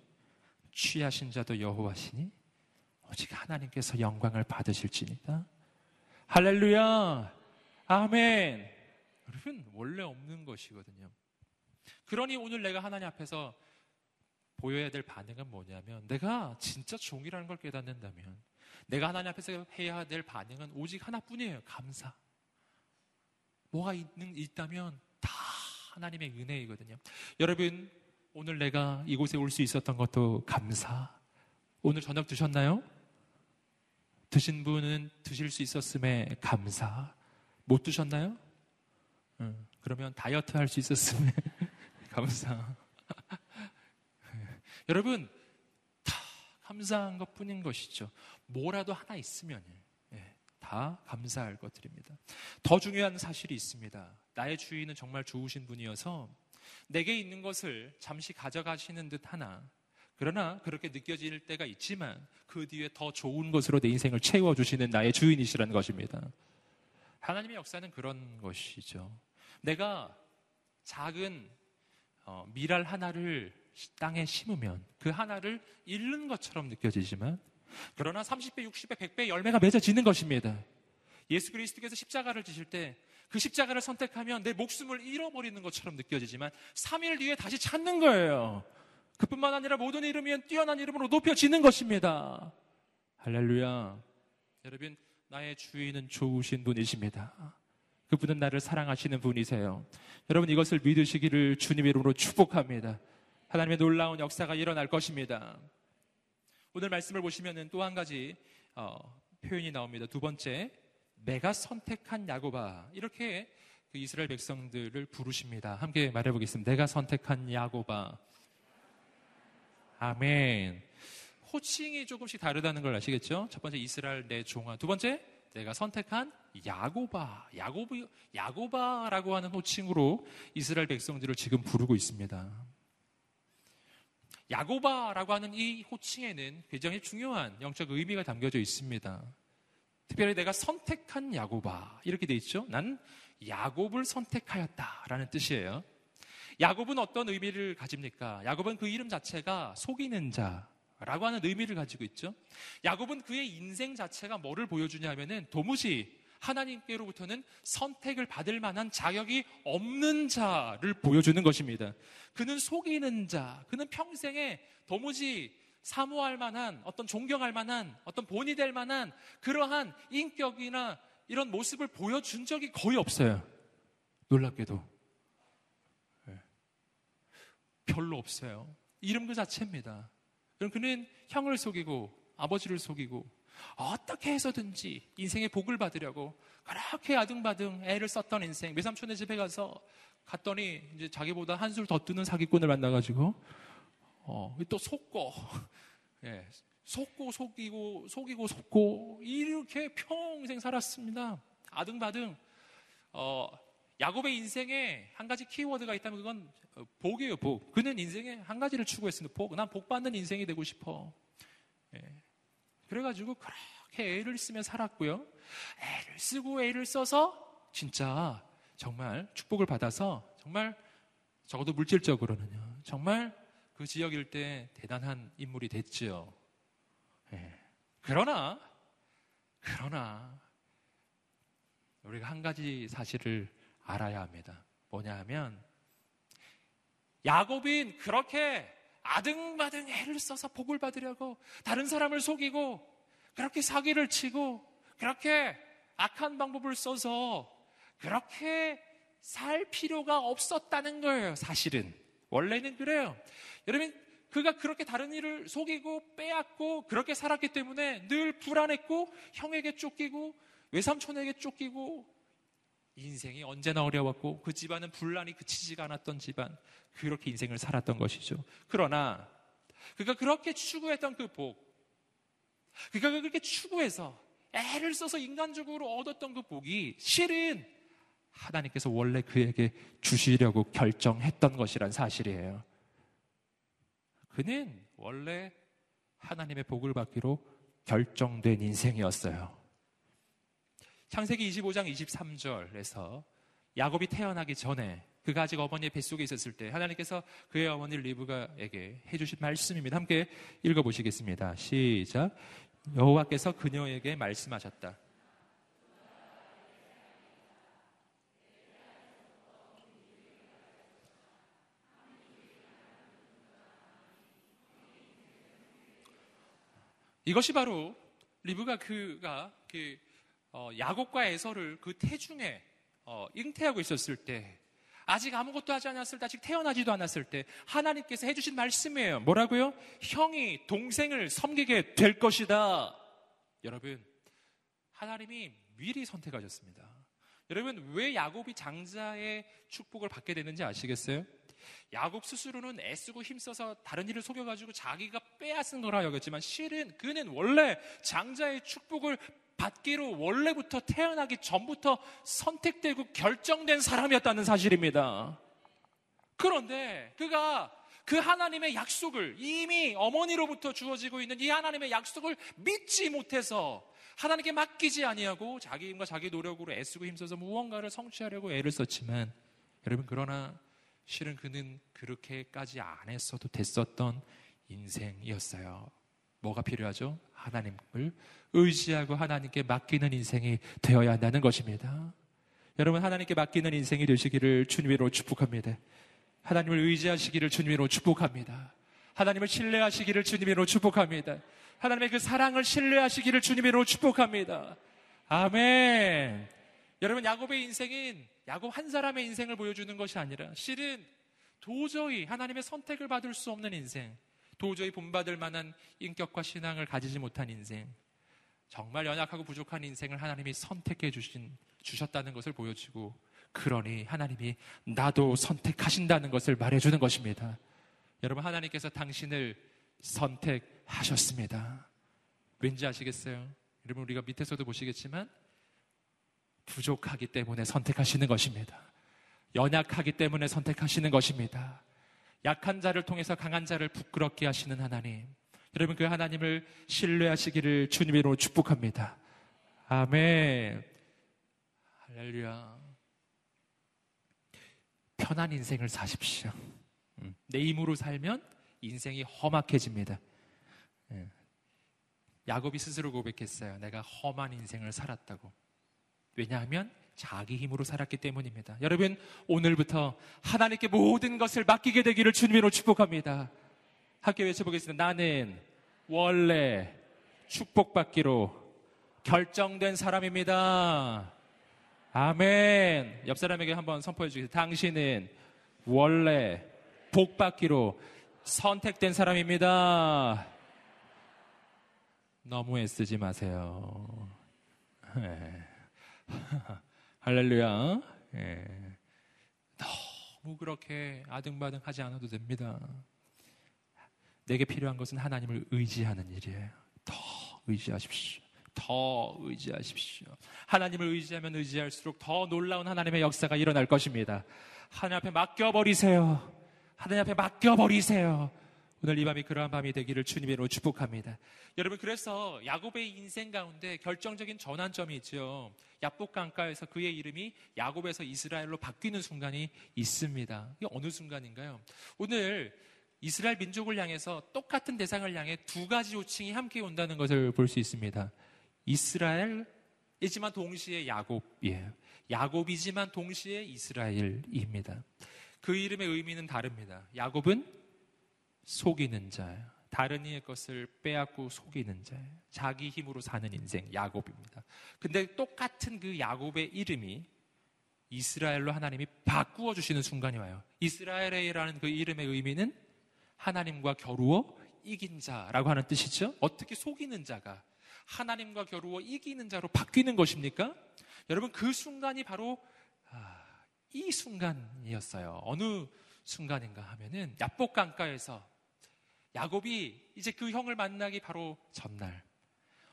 취하신 자도 여호와시니 오직 하나님께서 영광을 받으실지니까. 할렐루야. 아멘. 여러분, 원래 없는 것이거든요. 그러니 오늘 내가 하나님 앞에서 보여야 될 반응은 뭐냐면 내가 진짜 종이라는 걸 깨닫는다면 내가 하나님 앞에서 해야 될 반응은 오직 하나뿐이에요. 감사. 뭐가 있는, 있다면 다 하나님의 은혜이거든요. 여러분, 오늘 내가 이곳에 올 수 있었던 것도 감사. 오늘 저녁 드셨나요? 드신 분은 드실 수 있었음에 감사. 못 드셨나요? 응. 그러면 다이어트 할 수 있었음에 감사. 여러분, 다 감사한 것 뿐인 것이죠. 뭐라도 하나 있으면 예, 다 감사할 것들입니다. 더 중요한 사실이 있습니다. 나의 주인은 정말 좋으신 분이어서 내게 있는 것을 잠시 가져가시는 듯 하나 그러나 그렇게 느껴질 때가 있지만 그 뒤에 더 좋은 것으로 내 인생을 채워주시는 나의 주인이시라는 것입니다. 하나님의 역사는 그런 것이죠. 내가 작은 어, 미랄 하나를 땅에 심으면 그 하나를 잃는 것처럼 느껴지지만 그러나 30배, 60배, 100배 열매가 맺어지는 것입니다. 예수 그리스도께서 십자가를 지실 때 그 십자가를 선택하면 내 목숨을 잃어버리는 것처럼 느껴지지만 3일 뒤에 다시 찾는 거예요. 그뿐만 아니라 모든 이름이 뛰어난 이름으로 높여지는 것입니다. 할렐루야. 여러분, 나의 주인은 좋으신 분이십니다. 그분은 나를 사랑하시는 분이세요. 여러분 이것을 믿으시기를 주님 이름으로 축복합니다. 하나님의 놀라운 역사가 일어날 것입니다. 오늘 말씀을 보시면 또 한 가지 어, 표현이 나옵니다. 두 번째, 내가 선택한 야고바 이렇게 그 이스라엘 백성들을 부르십니다. 함께 말해보겠습니다. 내가 선택한 야고바. 아멘. 호칭이 조금씩 다르다는 걸 아시겠죠? 첫 번째 이스라엘 내 종아. 두 번째 내가 선택한 야고바. 야고바 야고바라고 하는 호칭으로 이스라엘 백성들을 지금 부르고 있습니다. 야고바라고 하는 이 호칭에는 굉장히 중요한 영적 의미가 담겨져 있습니다. 특별히 내가 선택한 야고바 이렇게 돼 있죠. 난 야곱을 선택하였다라는 뜻이에요. 야곱은 어떤 의미를 가집니까? 야곱은 그 이름 자체가 속이는 자라고 하는 의미를 가지고 있죠. 야곱은 그의 인생 자체가 뭐를 보여주냐 하면은 도무지 하나님께로부터는 선택을 받을 만한 자격이 없는 자를 보여주는 것입니다. 그는 속이는 자, 그는 평생에 도무지 사모할 만한 어떤 존경할 만한 어떤 본이 될 만한 그러한 인격이나 이런 모습을 보여준 적이 거의 없어요. 놀랍게도. 별로 없어요. 이름 그 자체입니다. 그럼 그는 형을 속이고 아버지를 속이고 어떻게 해서든지 인생의 복을 받으려고 그렇게 아등바등 애를 썼던 인생. 외삼촌의 집에 가서 갔더니 이제 자기보다 한술 더 뜨는 사기꾼을 만나가지고 어, 또 속고 예, 속고 속이고 속이고 속고 이렇게 평생 살았습니다. 아등바등 어, 야곱의 인생에 한 가지 키워드가 있다면 그건 복이에요, 복. 그는 인생에 한 가지를 추구했습니다. 복. 난 복 받는 인생이 되고 싶어. 예. 그래가지고 그렇게 애를 쓰며 살았고요. 애를 쓰고 애를 써서 진짜 정말 축복을 받아서 정말 적어도 물질적으로는요. 정말 그 지역 일대 대단한 인물이 됐죠. 예. 그러나, 그러나, 우리가 한 가지 사실을 알아야 합니다. 뭐냐 하면 야곱인 그렇게 아등바등 애를 써서 복을 받으려고 다른 사람을 속이고 그렇게 사기를 치고 그렇게 악한 방법을 써서 그렇게 살 필요가 없었다는 거예요, 사실은. 원래는 그래요. 여러분, 그가 그렇게 다른 일을 속이고 빼앗고 그렇게 살았기 때문에 늘 불안했고 형에게 쫓기고 외삼촌에게 쫓기고 인생이 언제나 어려웠고 그 집안은 분란이 그치지가 않았던 집안 그렇게 인생을 살았던 것이죠. 그러나 그가 그렇게 추구했던 그 복, 그가 그렇게 추구해서 애를 써서 인간적으로 얻었던 그 복이 실은 하나님께서 원래 그에게 주시려고 결정했던 것이란 사실이에요. 그는 원래 하나님의 복을 받기로 결정된 인생이었어요. 창세기 25장 23절에서 야곱이 태어나기 전에 그가 아직 어머니의 뱃속에 있었을 때 하나님께서 그의 어머니 리브가에게 해주신 말씀입니다. 함께 읽어보시겠습니다. 시작. 여호와께서 그녀에게 말씀하셨다. 이것이 바로 리브가 그가 그 어, 야곱과 에서를 그 태중에 어, 잉태하고 있었을 때 아직 아무것도 하지 않았을 때 아직 태어나지도 않았을 때 하나님께서 해주신 말씀이에요. 뭐라고요? 형이 동생을 섬기게 될 것이다. 여러분 하나님이 미리 선택하셨습니다. 여러분 왜 야곱이 장자의 축복을 받게 되는지 아시겠어요? 야곱 스스로는 애쓰고 힘써서 다른 일을 속여가지고 자기가 빼앗은 거라 여겼지만 실은 그는 원래 장자의 축복을 받기로 원래부터 태어나기 전부터 선택되고 결정된 사람이었다는 사실입니다. 그런데 그가 그 하나님의 약속을 이미 어머니로부터 주어지고 있는 이 하나님의 약속을 믿지 못해서 하나님께 맡기지 아니하고 자기 힘과 자기 노력으로 애쓰고 힘써서 무언가를 성취하려고 애를 썼지만 여러분 그러나 실은 그는 그렇게까지 안 했어도 됐었던 인생이었어요. 뭐가 필요하죠? 하나님을 의지하고 하나님께 맡기는 인생이 되어야 한다는 것입니다. 여러분, 하나님께 맡기는 인생이 되시기를 주님으로 축복합니다. 하나님을 의지하시기를 주님으로 축복합니다. 하나님을 신뢰하시기를 주님으로 축복합니다. 하나님의 그 사랑을 신뢰하시기를 주님으로 축복합니다. 아멘. 여러분, 야곱의 인생은 야곱 한 사람의 인생을 보여주는 것이 아니라 실은 도저히 하나님의 선택을 받을 수 없는 인생, 도저히 본받을 만한 인격과 신앙을 가지지 못한 인생, 정말 연약하고 부족한 인생을 하나님이 선택해 주신, 주셨다는 것을 보여주고, 그러니 하나님이 나도 선택하신다는 것을 말해주는 것입니다. 여러분, 하나님께서 당신을 선택하셨습니다. 왠지 아시겠어요? 여러분, 우리가 밑에서도 보시겠지만, 부족하기 때문에 선택하시는 것입니다. 연약하기 때문에 선택하시는 것입니다. 약한 자를 통해서 강한 자를 부끄럽게 하시는 하나님. 여러분 그 하나님을 신뢰하시기를 주님으로 축복합니다. 아멘. 할렐루야. 편한 인생을 사십시오. 음, 내 힘으로 살면 인생이 험악해집니다. 예. 야곱이 스스로 고백했어요. 내가 험한 인생을 살았다고. 왜냐하면 자기 힘으로 살았기 때문입니다. 여러분, 오늘부터 하나님께 모든 것을 맡기게 되기를 주님으로 축복합니다. 함께 외쳐보겠습니다. 나는 원래 축복받기로 결정된 사람입니다. 아멘. 옆 사람에게 한번 선포해 주세요. 당신은 원래 복받기로 선택된 사람입니다. 너무 애쓰지 마세요. 네. 할렐루야. 예. 너무 그렇게 아등바등 하지 않아도 됩니다. 내게 필요한 것은 하나님을 의지하는 일이에요. 더 의지하십시오. 더 의지하십시오. 하나님을 의지하면 의지할수록 더 놀라운 하나님의 역사가 일어날 것입니다. 하나님 앞에 맡겨버리세요. 하나님 앞에 맡겨버리세요. 오늘 이 밤이 그러한 밤이 되기를 주님으로 축복합니다. 여러분 그래서 야곱의 인생 가운데 결정적인 전환점이 있죠. 야복 강가에서 그의 이름이 야곱에서 이스라엘로 바뀌는 순간이 있습니다. 이게 어느 순간인가요? 오늘 이스라엘 민족을 향해서 똑같은 대상을 향해 두 가지 호칭이 함께 온다는 것을 볼 수 있습니다. 이스라엘이지만 동시에 야곱이에요. 야곱이지만 동시에 이스라엘입니다. 그 이름의 의미는 다릅니다. 야곱은 속이는 자예요. 다른 이의 것을 빼앗고 속이는 자예요. 자기 힘으로 사는 인생 야곱입니다. 근데 똑같은 그 야곱의 이름이 이스라엘로 하나님이 바꾸어 주시는 순간이 와요. 이스라엘이라는 그 이름의 의미는 하나님과 겨루어 이긴 자라고 하는 뜻이죠. 어떻게 속이는 자가 하나님과 겨루어 이기는 자로 바뀌는 것입니까? 여러분 그 순간이 바로 아, 이 순간이었어요. 어느 순간인가 하면은 야복 강가에서 야곱이 이제 그 형을 만나기 바로 전날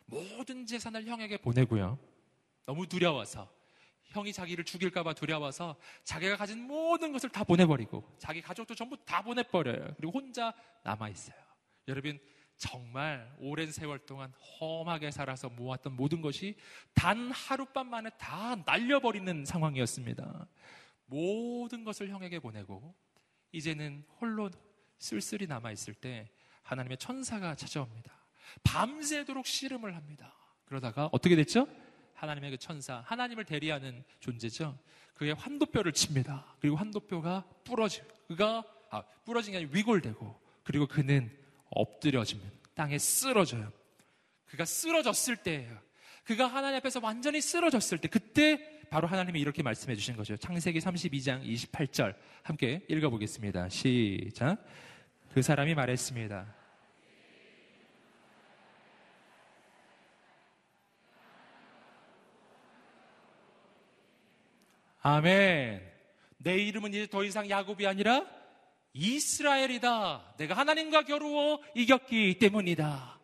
모든 재산을 형에게 보내고요. 너무 두려워서 형이 자기를 죽일까봐 두려워서 자기가 가진 모든 것을 다 보내버리고 자기 가족도 전부 다 보내버려요. 그리고 혼자 남아있어요. 여러분, 정말 오랜 세월 동안 험하게 살아서 모았던 모든 것이 단 하룻밤 만에 다 날려버리는 상황이었습니다. 모든 것을 형에게 보내고 이제는 홀로 쓸쓸히 남아있을 때 하나님의 천사가 찾아옵니다. 밤새도록 씨름을 합니다. 그러다가 어떻게 됐죠? 하나님의 그 천사, 하나님을 대리하는 존재죠. 그의 환도뼈를 칩니다. 그리고 환도뼈가 부러지, 그가, 아, 부러진 게 아니라 위골되고, 그리고 그는 엎드려지면 땅에 쓰러져요. 그가 쓰러졌을 때예요. 그가 하나님 앞에서 완전히 쓰러졌을 때, 그때 바로 하나님이 이렇게 말씀해 주신 거죠. 창세기 32장 28절 함께 읽어보겠습니다. 시작. 그 사람이 말했습니다. 아멘. 내 이름은 이제 더 이상 야곱이 아니라 이스라엘이다. 내가 하나님과 겨루어 이겼기 때문이다.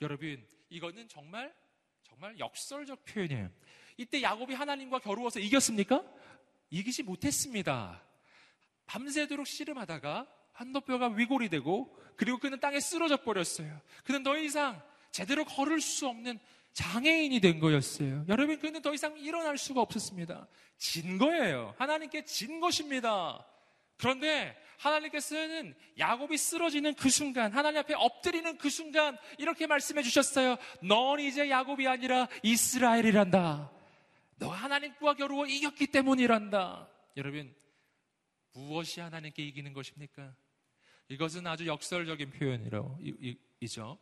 여러분, 이거는 정말 정말 역설적 표현이에요. 이때 야곱이 하나님과 겨루어서 이겼습니까? 이기지 못했습니다. 밤새도록 씨름하다가 한도뼈가 위골이 되고 그리고 그는 땅에 쓰러져 버렸어요. 그는 더 이상 제대로 걸을 수 없는 장애인이 된 거였어요. 여러분, 그는 더 이상 일어날 수가 없었습니다. 진 거예요. 하나님께 진 것입니다. 그런데 하나님께서는 야곱이 쓰러지는 그 순간, 하나님 앞에 엎드리는 그 순간, 이렇게 말씀해 주셨어요. 넌 이제 야곱이 아니라 이스라엘이란다. 너 하나님과 겨루어 이겼기 때문이란다. 여러분, 무엇이 하나님께 이기는 것입니까? 이것은 아주 역설적인 표현이죠.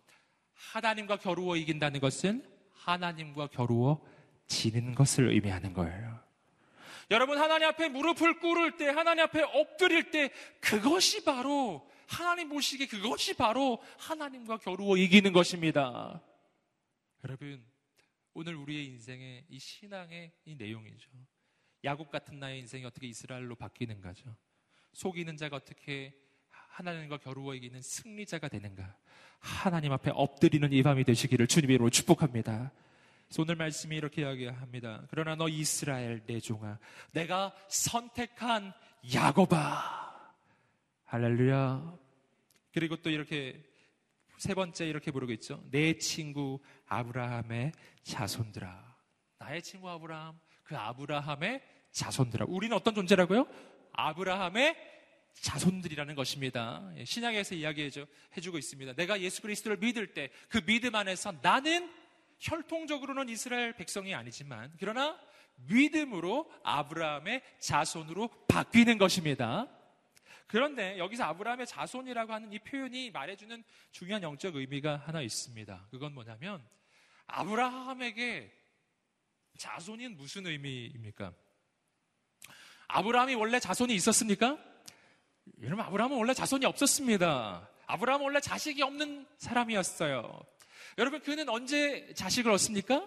하나님과 겨루어 이긴다는 것은 하나님과 겨루어 지는 것을 의미하는 거예요. 여러분, 하나님 앞에 무릎을 꿇을 때, 하나님 앞에 엎드릴 때, 그것이 바로, 하나님 보시기에 그것이 바로 하나님과 겨루어 이기는 것입니다. 여러분, 오늘 우리의 인생의 이 신앙의 이 내용이죠. 야곱 같은 나의 인생이 어떻게 이스라엘로 바뀌는가죠. 속이는 자가 어떻게 하나님과 겨루어 이기는 승리자가 되는가. 하나님 앞에 엎드리는 이 밤이 되시기를 주님으로 축복합니다. 오늘 말씀이 이렇게 이야기합니다. 그러나 너 이스라엘 내 종아, 내가 선택한 야곱아. 할렐루야. 그리고 또 이렇게 세 번째 이렇게 부르고 있죠. 내 친구 아브라함의 자손들아. 나의 친구 아브라함, 그 아브라함의 자손들아. 우리는 어떤 존재라고요? 아브라함의 자손들이라는 것입니다. 예, 신약에서 이야기해주고 있습니다. 내가 예수 그리스도를 믿을 때 그 믿음 안에서 나는 혈통적으로는 이스라엘 백성이 아니지만 그러나 믿음으로 아브라함의 자손으로 바뀌는 것입니다. 그런데 여기서 아브라함의 자손이라고 하는 이 표현이 말해주는 중요한 영적 의미가 하나 있습니다. 그건 뭐냐면 아브라함에게 자손이 무슨 의미입니까? 아브라함이 원래 자손이 있었습니까? 여러분, 아브라함은 원래 자손이 없었습니다. 아브라함은 원래 자식이 없는 사람이었어요. 여러분, 그는 언제 자식을 얻습니까?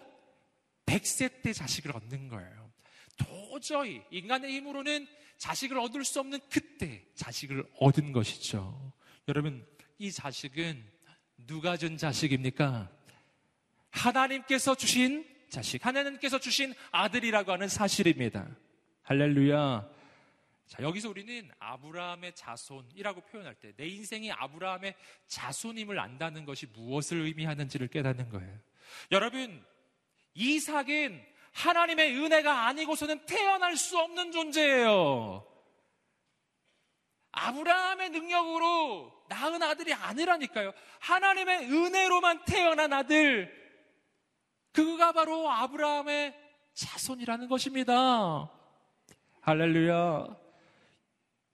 100세 때 자식을 얻는 거예요. 도저히 인간의 힘으로는 자식을 얻을 수 없는 그때 자식을 얻은 것이죠. 여러분, 이 자식은 누가 준 자식입니까? 하나님께서 주신 자식, 하나님께서 주신 아들이라고 하는 사실입니다. 할렐루야. 자, 여기서 우리는 아브라함의 자손이라고 표현할 때 내 인생이 아브라함의 자손임을 안다는 것이 무엇을 의미하는지를 깨닫는 거예요. 여러분, 이삭은 하나님의 은혜가 아니고서는 태어날 수 없는 존재예요. 아브라함의 능력으로 낳은 아들이 아니라니까요. 하나님의 은혜로만 태어난 아들. 그가 바로 아브라함의 자손이라는 것입니다. 할렐루야.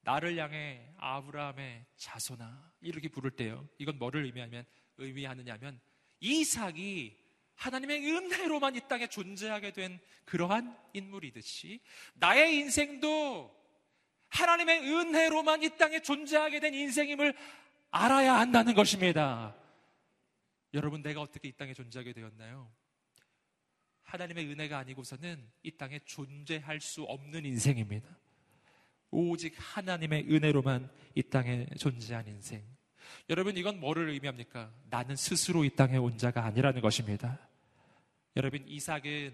나를 향해 아브라함의 자손아 이렇게 부를 때요. 이건 뭐를 의미하면 의미하느냐면 이삭이 하나님의 은혜로만 이 땅에 존재하게 된 그러한 인물이듯이 나의 인생도 하나님의 은혜로만 이 땅에 존재하게 된 인생임을 알아야 한다는 것입니다. 여러분, 내가 어떻게 이 땅에 존재하게 되었나요? 하나님의 은혜가 아니고서는 이 땅에 존재할 수 없는 인생입니다. 오직 하나님의 은혜로만 이 땅에 존재한 인생. 여러분, 이건 뭐를 의미합니까? 나는 스스로 이 땅에 온 자가 아니라는 것입니다. 여러분, 이삭은,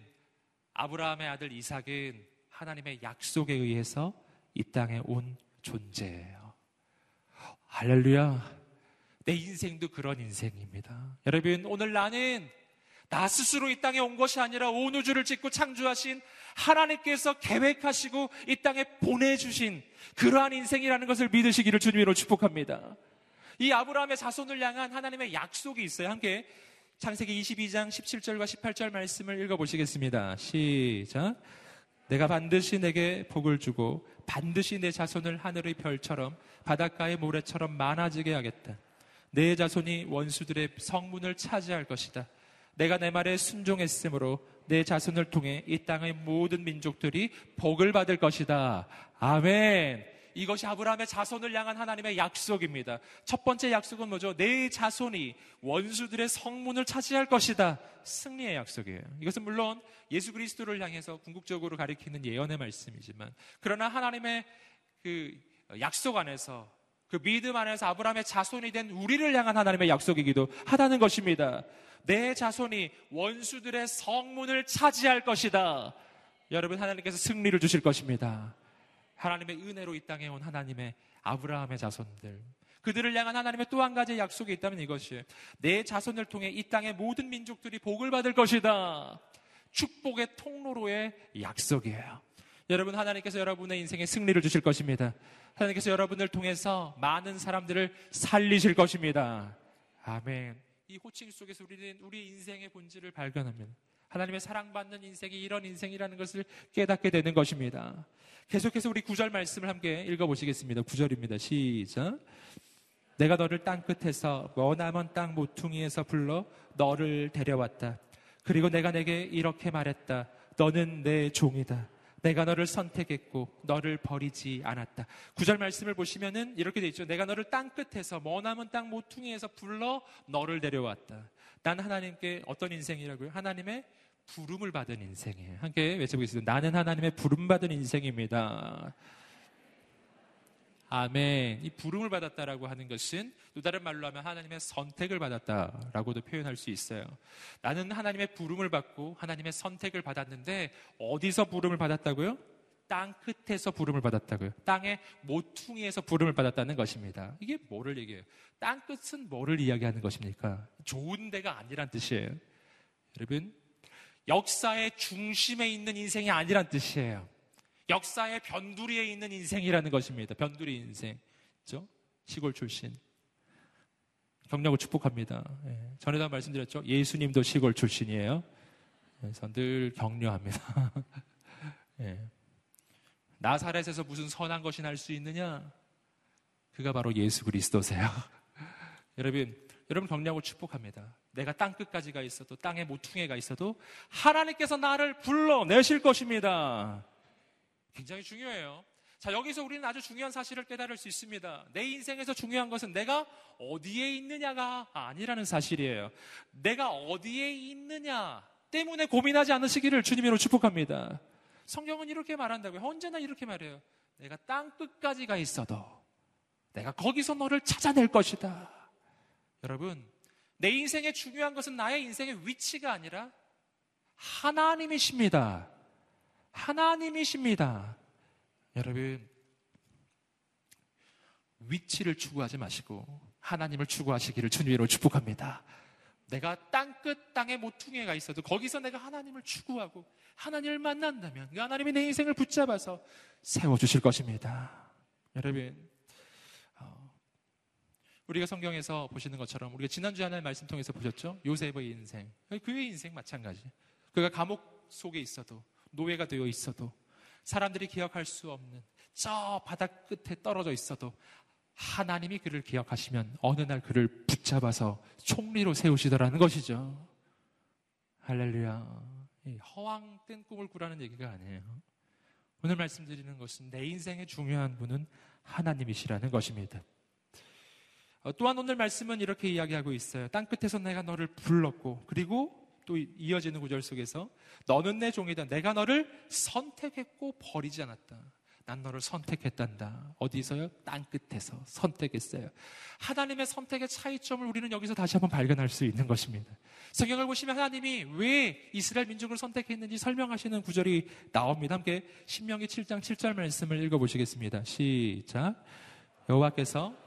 아브라함의 아들 이삭은 하나님의 약속에 의해서 이 땅에 온 존재예요. 할렐루야. 내 인생도 그런 인생입니다. 여러분, 오늘 나는 나 스스로 이 땅에 온 것이 아니라 온 우주를 짓고 창조하신 하나님께서 계획하시고 이 땅에 보내주신 그러한 인생이라는 것을 믿으시기를 주님으로 축복합니다. 이 아브라함의 자손을 향한 하나님의 약속이 있어요. 함께 창세기 22장 17절과 18절 말씀을 읽어보시겠습니다. 시작. 내가 반드시 내게 복을 주고 반드시 내 자손을 하늘의 별처럼 바닷가의 모래처럼 많아지게 하겠다. 내 자손이 원수들의 성문을 차지할 것이다. 내가 내 말에 순종했으므로 내 자손을 통해 이 땅의 모든 민족들이 복을 받을 것이다. 아멘. 이것이 아브라함의 자손을 향한 하나님의 약속입니다. 첫 번째 약속은 뭐죠? 내 자손이 원수들의 성문을 차지할 것이다. 승리의 약속이에요. 이것은 물론 예수 그리스도를 향해서 궁극적으로 가리키는 예언의 말씀이지만 그러나 하나님의 그 약속 안에서 그 믿음 안에서 아브라함의 자손이 된 우리를 향한 하나님의 약속이기도 하다는 것입니다. 내 자손이 원수들의 성문을 차지할 것이다. 여러분 하나님께서 승리를 주실 것입니다. 하나님의 은혜로 이 땅에 온 하나님의 아브라함의 자손들. 그들을 향한 하나님의 또 한 가지 약속이 있다면 이것이에요. 내 자손을 통해 이 땅의 모든 민족들이 복을 받을 것이다. 축복의 통로로의 약속이에요. 여러분 하나님께서 여러분의 인생에 승리를 주실 것입니다. 하나님께서 여러분을 통해서 많은 사람들을 살리실 것입니다. 아멘. 이 호칭 속에서 우리는 우리 인생의 본질을 발견합니다. 하나님의 사랑받는 인생이 이런 인생이라는 것을 깨닫게 되는 것입니다. 계속해서 우리 구절 말씀을 함께 읽어보시겠습니다. 구절입니다. 시작. 내가 너를 땅 끝에서 머나먼 땅 모퉁이에서 불러 너를 데려왔다. 그리고 내가 내게 이렇게 말했다. 너는 내 종이다. 내가 너를 선택했고 너를 버리지 않았다. 구절 말씀을 보시면은 이렇게 돼 있죠. 내가 너를 땅 끝에서 머나먼 땅 모퉁이에서 불러 너를 데려왔다. 난 하나님께 어떤 인생이라고요? 하나님의 부름을 받은 인생이에요. 함께 외쳐보겠습니다. 나는 하나님의 부름 받은 인생입니다. 아멘. 이 부름을 받았다라고 하는 것은 또 다른 말로 하면 하나님의 선택을 받았다라고도 표현할 수 있어요. 나는 하나님의 부름을 받고 하나님의 선택을 받았는데 어디서 부름을 받았다고요? 땅 끝에서 부름을 받았다고요. 땅의 모퉁이에서 부름을 받았다는 것입니다. 이게 뭐를 얘기해요? 땅 끝은 뭐를 이야기하는 것입니까? 좋은 데가 아니란 뜻이에요. 여러분, 역사의 중심에 있는 인생이 아니란 뜻이에요. 역사의 변두리에 있는 인생이라는 것입니다. 변두리 인생. 그죠? 시골 출신. 경력을 축복합니다. 예. 전에도 말씀드렸죠. 예수님도 시골 출신이에요. 그래서 늘 격려합니다. 예. 나사렛에서 무슨 선한 것이 날 수 있느냐? 그가 바로 예수 그리스도세요. 여러분, 여러분 격려하고 축복합니다. 내가 땅 끝까지 가 있어도 땅의 모퉁이가 있어도 하나님께서 나를 불러 내실 것입니다. 굉장히 중요해요. 자, 여기서 우리는 아주 중요한 사실을 깨달을 수 있습니다. 내 인생에서 중요한 것은 내가 어디에 있느냐가 아니라는 사실이에요. 내가 어디에 있느냐 때문에 고민하지 않으시기를 주님으로 축복합니다. 성경은 이렇게 말한다고요. 언제나 이렇게 말해요. 내가 땅 끝까지 가 있어도 내가 거기서 너를 찾아낼 것이다. 여러분, 내 인생에 중요한 것은 나의 인생의 위치가 아니라 하나님이십니다. 하나님이십니다. 여러분, 위치를 추구하지 마시고 하나님을 추구하시기를 주님으로 축복합니다. 내가 땅끝 땅에 모퉁이가 있어도 거기서 내가 하나님을 추구하고 하나님을 만난다면 그 하나님이 내 인생을 붙잡아서 세워주실 것입니다. 여러분, 어, 우리가 성경에서 보시는 것처럼 우리가 지난주에 하나의 말씀 통해서 보셨죠? 요셉의 인생. 그의 인생 마찬가지. 그가 감옥 속에 있어도 노예가 되어 있어도 사람들이 기억할 수 없는 저 바닥 끝에 떨어져 있어도 하나님이 그를 기억하시면 어느 날 그를 붙잡아서 총리로 세우시더라는 것이죠. 할렐루야. 허황된 꿈을 꾸라는 얘기가 아니에요. 오늘 말씀드리는 것은 내 인생의 중요한 분은 하나님이시라는 것입니다. 어, 또한 오늘 말씀은 이렇게 이야기하고 있어요. 땅 끝에서 내가 너를 불렀고, 그리고 또 이어지는 구절 속에서 너는 내 종이다. 내가 너를 선택했고 버리지 않았다. 난 너를 선택했단다. 어디서요? 땅 끝에서 선택했어요. 하나님의 선택의 차이점을 우리는 여기서 다시 한번 발견할 수 있는 것입니다. 성경을 보시면 하나님이 왜 이스라엘 민족을 선택했는지 설명하시는 구절이 나옵니다. 함께 신명기 7장 7절 말씀을 읽어보시겠습니다. 시작. 여호와께서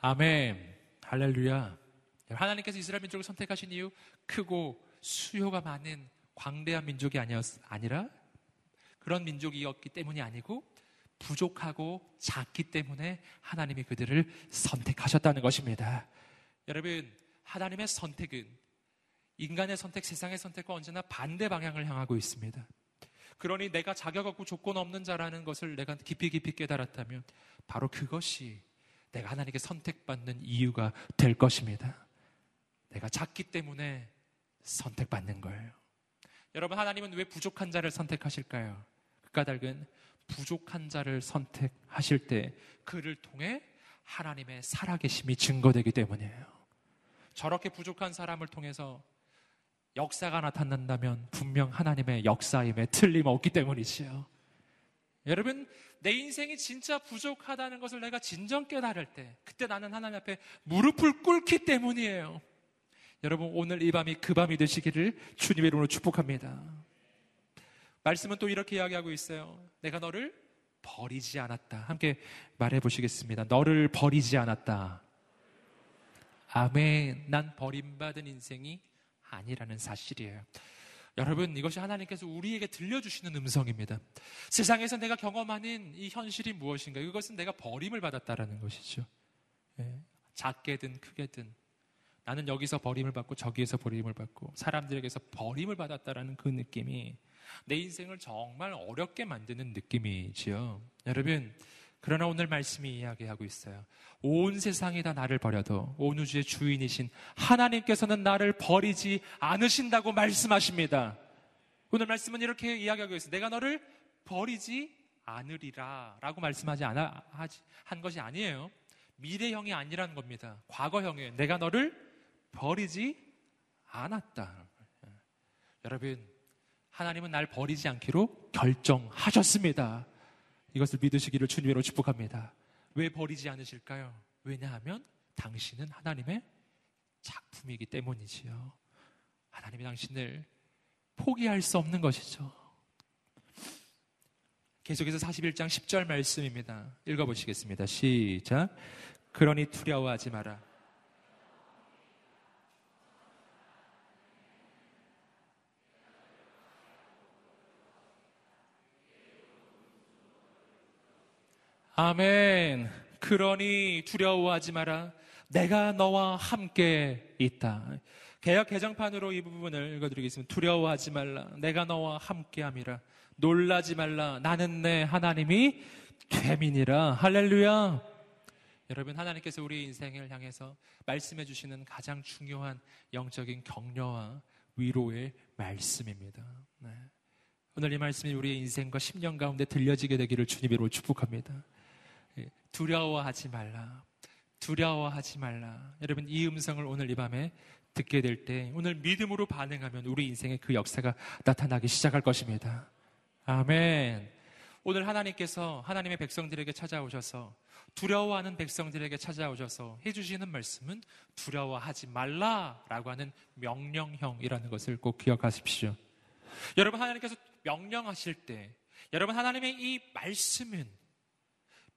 아멘. 할렐루야. 하나님께서 이스라엘 민족을 선택하신 이유 크고 수요가 많은 광대한 민족이 아니었, 아니라 그런 민족이었기 때문이 아니고 부족하고 작기 때문에 하나님이 그들을 선택하셨다는 것입니다. 여러분, 하나님의 선택은 인간의 선택, 세상의 선택과 언제나 반대 방향을 향하고 있습니다. 그러니 내가 자격 없고 조건 없는 자라는 것을 내가 깊이 깊이 깨달았다면 바로 그것이 내가 하나님께 선택받는 이유가 될 것입니다. 내가 작기 때문에 선택받는 거예요. 여러분, 하나님은 왜 부족한 자를 선택하실까요? 그 까닭은 부족한 자를 선택하실 때 그를 통해 하나님의 살아계심이 증거되기 때문이에요. 저렇게 부족한 사람을 통해서 역사가 나타난다면 분명 하나님의 역사임에 틀림없기 때문이지요. 여러분, 내 인생이 진짜 부족하다는 것을 내가 진정 깨달을 때, 그때 나는 하나님 앞에 무릎을 꿇기 때문이에요. 여러분, 오늘 이 밤이 그 밤이 되시기를 주님의 이름으로 축복합니다. 말씀은 또 이렇게 이야기하고 있어요. 내가 너를 버리지 않았다. 함께 말해 보시겠습니다. 너를 버리지 않았다. 아멘. 난 버림받은 인생이 아니라는 사실이에요. 여러분, 이것이 하나님께서 우리에게 들려주시는 음성입니다. 세상에서 내가 경험하는 이 현실이 무엇인가? 이것은 내가 버림을 받았다라는 것이죠. 예, 작게든 크게든 나는 여기서 버림을 받고 저기에서 버림을 받고 사람들에게서 버림을 받았다라는 그 느낌이 내 인생을 정말 어렵게 만드는 느낌이지요. 여러분, 그러나 오늘 말씀이 이야기하고 있어요. 온 세상이 다 나를 버려도 온 우주의 주인이신 하나님께서는 나를 버리지 않으신다고 말씀하십니다. 오늘 말씀은 이렇게 이야기하고 있어요. 내가 너를 버리지 않으리라 라고 말씀하지 않아, 한 것이 아니에요. 미래형이 아니라는 겁니다. 과거형이에요. 내가 너를 버리지 않았다. 여러분, 하나님은 날 버리지 않기로 결정하셨습니다. 이것을 믿으시기를 주님으로 축복합니다. 왜 버리지 않으실까요? 왜냐하면 당신은 하나님의 작품이기 때문이지요. 하나님이 당신을 포기할 수 없는 것이죠. 계속해서 41장 10절 말씀입니다. 읽어보시겠습니다. 시작. 그러니 두려워하지 마라. 아멘. 그러니 두려워하지 마라. 내가 너와 함께 있다. 개혁 개정판으로 이 부분을 읽어드리겠습니다. 두려워하지 말라. 내가 너와 함께함이라. 놀라지 말라. 나는 내 하나님이 됨이니라. 할렐루야. 여러분 하나님께서 우리 인생을 향해서 말씀해 주시는 가장 중요한 영적인 격려와 위로의 말씀입니다. 네. 오늘 이 말씀이 우리의 인생과 10년 가운데 들려지게 되기를 주님으로 축복합니다. 예, 두려워하지 말라. 두려워하지 말라. 여러분, 이 음성을 오늘 이 밤에 듣게 될 때, 오늘 믿음으로 반응하면 우리 인생에 그 역사가 나타나기 시작할 것입니다. 아멘. 오늘 하나님께서 하나님의 백성들에게 찾아오셔서 두려워하는 백성들에게 찾아오셔서 해주시는 말씀은 두려워하지 말라라고 하는 명령형이라는 것을 꼭 기억하십시오. 여러분 하나님께서 명령하실 때 여러분 하나님의 이 말씀은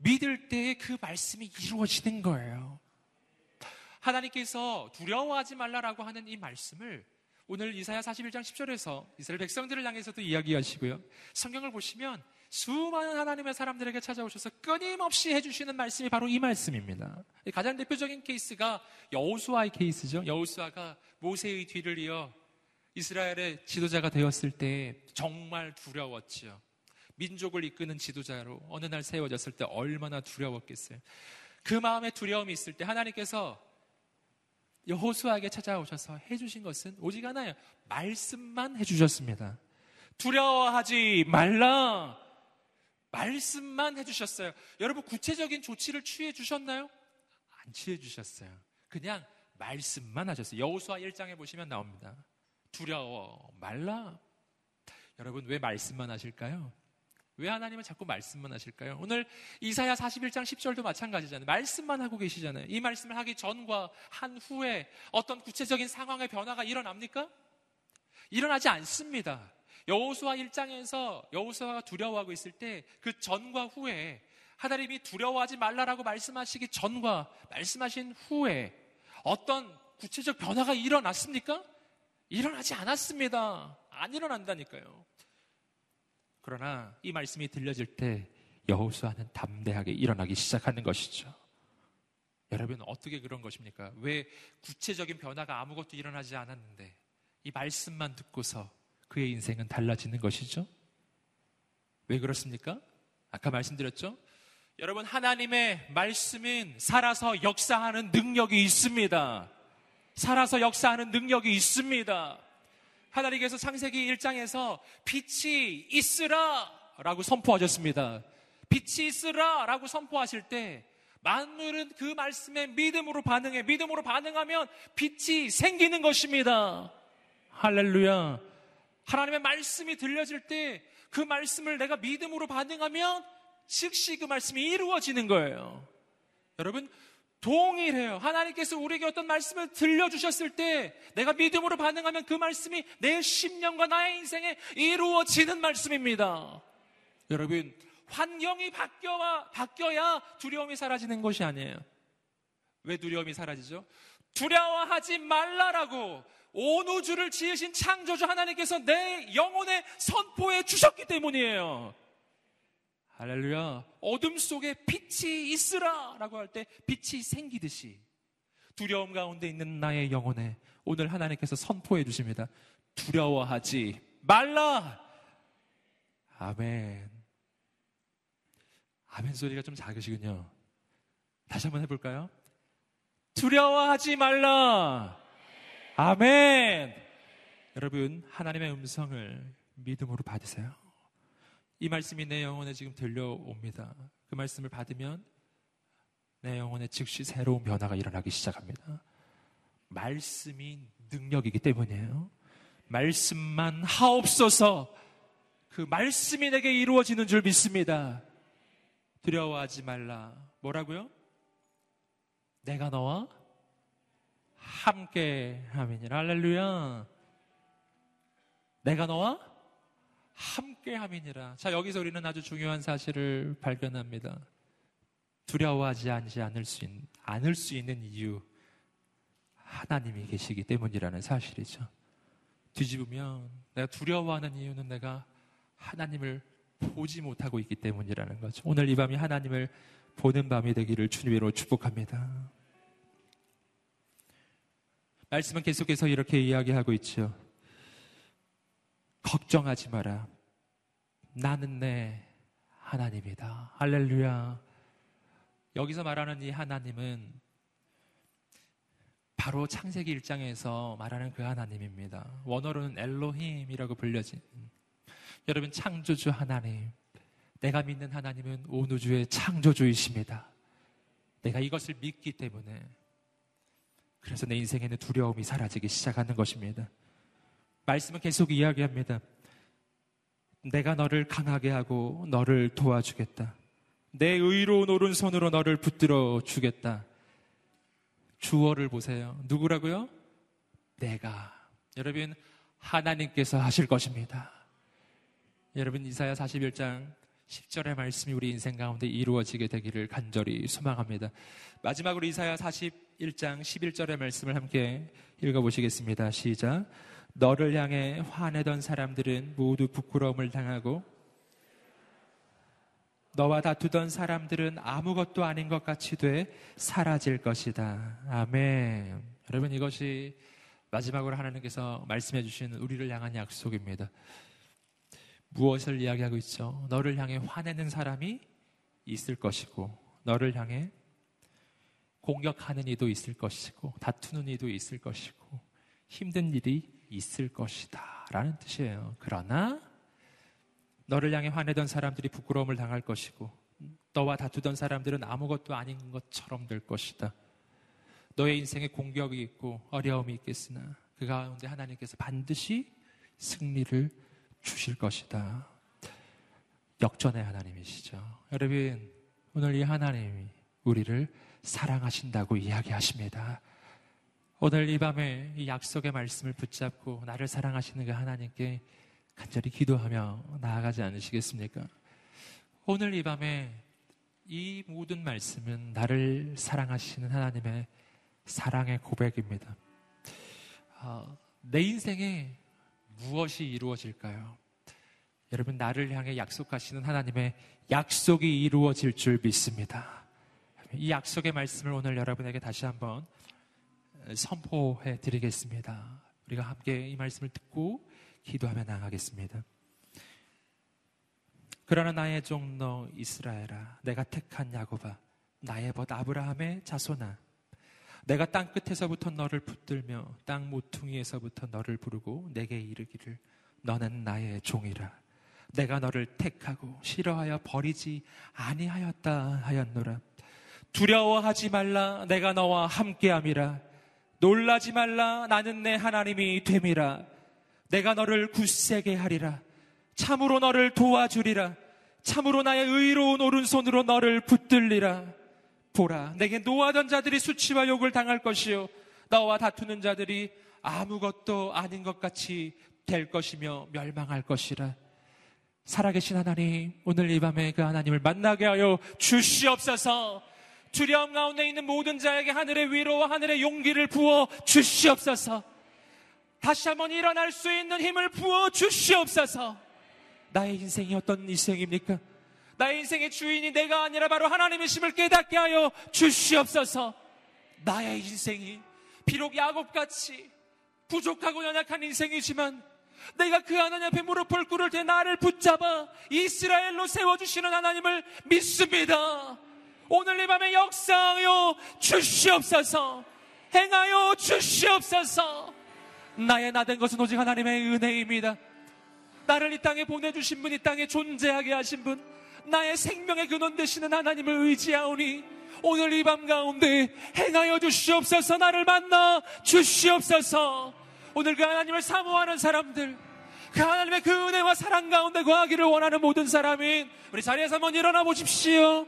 믿을 때에 그 말씀이 이루어지는 거예요. 하나님께서 두려워하지 말라라고 하는 이 말씀을 오늘 이사야 41장 10절에서 이스라엘 백성들을 향해서도 이야기하시고요. 성경을 보시면 수많은 하나님의 사람들에게 찾아오셔서 끊임없이 해주시는 말씀이 바로 이 말씀입니다. 가장 대표적인 케이스가 여우수아의 케이스죠. 여우수아가 모세의 뒤를 이어 이스라엘의 지도자가 되었을 때 정말 두려웠지요. 민족을 이끄는 지도자로 어느 날 세워졌을 때 얼마나 두려웠겠어요. 그 마음에 두려움이 있을 때 하나님께서 여호수아에게 찾아오셔서 해주신 것은 오직 하나예요. 말씀만 해주셨습니다. 두려워하지 말라. 말씀만 해주셨어요. 여러분 구체적인 조치를 취해 주셨나요? 안 취해 주셨어요. 그냥 말씀만 하셨어요. 여호수아 1장에 보시면 나옵니다. 두려워 말라. 여러분 왜 말씀만 하실까요? 왜 하나님은 자꾸 말씀만 하실까요? 오늘 이사야 41장 10절도 마찬가지잖아요. 말씀만 하고 계시잖아요. 이 말씀을 하기 전과 한 후에 어떤 구체적인 상황의 변화가 일어납니까? 일어나지 않습니다. 여호수아 1장에서 여호수아가 두려워하고 있을 때 그 전과 후에 하나님이 두려워하지 말라라고 말씀하시기 전과 말씀하신 후에 어떤 구체적 변화가 일어났습니까? 일어나지 않았습니다. 안 일어난다니까요. 그러나 이 말씀이 들려질 때 여호수아는 담대하게 일어나기 시작하는 것이죠. 여러분 어떻게 그런 것입니까? 왜 구체적인 변화가 아무것도 일어나지 않았는데 이 말씀만 듣고서 그의 인생은 달라지는 것이죠? 왜 그렇습니까? 아까 말씀드렸죠? 여러분 하나님의 말씀은 살아서 역사하는 능력이 있습니다. 살아서 역사하는 능력이 있습니다. 하나님께서 창세기 1장에서 빛이 있으라 라고 선포하셨습니다. 빛이 있으라 라고 선포하실 때 만물은 그 말씀에 믿음으로 반응해 믿음으로 반응하면 빛이 생기는 것입니다. 할렐루야. 하나님의 말씀이 들려질 때 그 말씀을 내가 믿음으로 반응하면 즉시 그 말씀이 이루어지는 거예요. 여러분, 동일해요. 하나님께서 우리에게 어떤 말씀을 들려주셨을 때 내가 믿음으로 반응하면 그 말씀이 내 심령과 나의 인생에 이루어지는 말씀입니다. 여러분, 환경이 바뀌어야, 바뀌어야 두려움이 사라지는 것이 아니에요. 왜 두려움이 사라지죠? 두려워하지 말라라고 온 우주를 지으신 창조주 하나님께서 내 영혼에 선포해 주셨기 때문이에요. 할렐루야. 어둠 속에 빛이 있으라 라고 할 때 빛이 생기듯이 두려움 가운데 있는 나의 영혼에 오늘 하나님께서 선포해 주십니다. 두려워하지 말라. 아멘. 아멘 소리가 좀 작으시군요. 다시 한번 해볼까요? 두려워하지 말라. 아멘. 여러분, 하나님의 음성을 믿음으로 받으세요. 이 말씀이 내 영혼에 지금 들려옵니다. 그 말씀을 받으면 내 영혼에 즉시 새로운 변화가 일어나기 시작합니다. 말씀이 능력이기 때문이에요. 말씀만 하옵소서 그 말씀이 내게 이루어지는 줄 믿습니다. 두려워하지 말라. 뭐라고요? 내가 너와 함께 하미니라. 할렐루야. 내가 너와 함께 함이니라. 자, 여기서 우리는 아주 중요한 사실을 발견합니다. 두려워하지 않을 수, 있, 않을 수 있는 이유. 하나님이 계시기 때문이라는 사실이죠. 뒤집으면 내가 두려워하는 이유는 내가 하나님을 보지 못하고 있기 때문이라는 거죠. 오늘 이 밤이 하나님을 보는 밤이 되기를 주님으로 축복합니다. 말씀은 계속해서 이렇게 이야기하고 있죠. 걱정하지 마라. 나는 내 하나님이다. 할렐루야. 여기서 말하는 이 하나님은 바로 창세기 1장에서 말하는 그 하나님입니다. 원어로는 엘로힘이라고 불려진. 여러분, 창조주 하나님. 내가 믿는 하나님은 온 우주의 창조주이십니다. 내가 이것을 믿기 때문에 그래서 내 인생에는 두려움이 사라지기 시작하는 것입니다. 말씀은 계속 이야기합니다. 내가 너를 강하게 하고 너를 도와주겠다. 내 의로운 오른손으로 너를 붙들어 주겠다. 주어를 보세요. 누구라고요? 내가. 여러분, 하나님께서 하실 것입니다. 여러분, 이사야 41장 10절의 말씀이 우리 인생 가운데 이루어지게 되기를 간절히 소망합니다. 마지막으로 이사야 41장 11절의 말씀을 함께 읽어보시겠습니다. 시작. 너를 향해 화내던 사람들은 모두 부끄러움을 당하고 너와 다투던 사람들은 아무것도 아닌 것 같이 돼 사라질 것이다. 아멘. 여러분 이것이 마지막으로 하나님께서 말씀해 주신 우리를 향한 약속입니다. 무엇을 이야기하고 있죠? 너를 향해 화내는 사람이 있을 것이고 너를 향해 공격하는 이도 있을 것이고 다투는 이도 있을 것이고 힘든 일이 있을 것이다. 라는 뜻이에요. 그러나 너를 향해 화내던 사람들이 부끄러움을 당할 것이고 너와 다투던 사람들은 아무것도 아닌 것처럼 될 것이다. 너의 인생에 공격이 있고 어려움이 있겠으나 그 가운데 하나님께서 반드시 승리를 주실 것이다. 역전의 하나님이시죠. 여러분, 오늘 이 하나님이 우리를 사랑하신다고 이야기하십니다. 오늘 이 밤에 이 약속의 말씀을 붙잡고 나를 사랑하시는 그 하나님께 간절히 기도하며 나아가지 않으시겠습니까? 오늘 이 밤에 이 모든 말씀은 나를 사랑하시는 하나님의 사랑의 고백입니다. 어, 내 인생에 무엇이 이루어질까요? 여러분, 나를 향해 약속하시는 하나님의 약속이 이루어질 줄 믿습니다. 이 약속의 말씀을 오늘 여러분에게 다시 한번 선포해 드리겠습니다. 우리가 함께 이 말씀을 듣고 기도하며 나가겠습니다. 그러나 나의 종너 이스라엘아, 내가 택한 야곱아, 나의 벗 아브라함의 자손아, 내가 땅 끝에서부터 너를 붙들며 땅 모퉁이에서부터 너를 부르고 내게 이르기를 너는 나의 종이라. 내가 너를 택하고 싫어하여 버리지 아니하였다 하였노라. 두려워하지 말라 내가 너와 함께함이라. 놀라지 말라 나는 내 하나님이 됨이라. 내가 너를 굳세게 하리라. 참으로 너를 도와주리라. 참으로 나의 의로운 오른손으로 너를 붙들리라. 보라, 내게 노하던 자들이 수치와 욕을 당할 것이요. 나와 다투는 자들이 아무것도 아닌 것 같이 될 것이며 멸망할 것이라. 살아계신 하나님, 오늘 이 밤에 그 하나님을 만나게 하여 주시옵소서. 두려움 가운데 있는 모든 자에게 하늘의 위로와 하늘의 용기를 부어 주시옵소서. 다시 한번 일어날 수 있는 힘을 부어 주시옵소서. 나의 인생이 어떤 인생입니까? 나의 인생의 주인이 내가 아니라 바로 하나님의심을 깨닫게 하여 주시옵소서. 나의 인생이 비록 야곱같이 부족하고 연약한 인생이지만 내가 그 하나님 앞에 무릎을 꿇을 때 나를 붙잡아 이스라엘로 세워주시는 하나님을 믿습니다. 오늘 이 밤에 역사하여 주시옵소서. 행하여 주시옵소서. 나의 나된 것은 오직 하나님의 은혜입니다. 나를 이 땅에 보내주신 분, 이 땅에 존재하게 하신 분, 나의 생명의 근원 되시는 하나님을 의지하오니 오늘 이 밤 가운데 행하여 주시옵소서 나를 만나 주시옵소서 오늘 그 하나님을 사모하는 사람들 그 하나님의 그 은혜와 사랑 가운데 거하기를 원하는 모든 사람인 우리 자리에서 한번 일어나 보십시오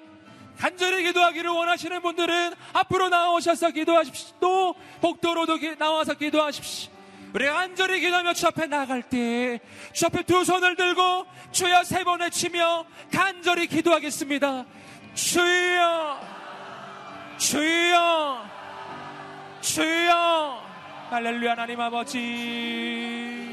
간절히 기도하기를 원하시는 분들은 앞으로 나오셔서 기도하십시오. 또 복도로도 나와서 기도하십시오. 우리 간절히 기도하며 주 앞에 나갈 때 주 앞에 두 손을 들고 주여 세 번 외치며 간절히 기도하겠습니다. 주여 주여 주여. 할렐루야 하나님 아버지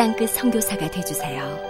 땅끝 성교사가 되주세요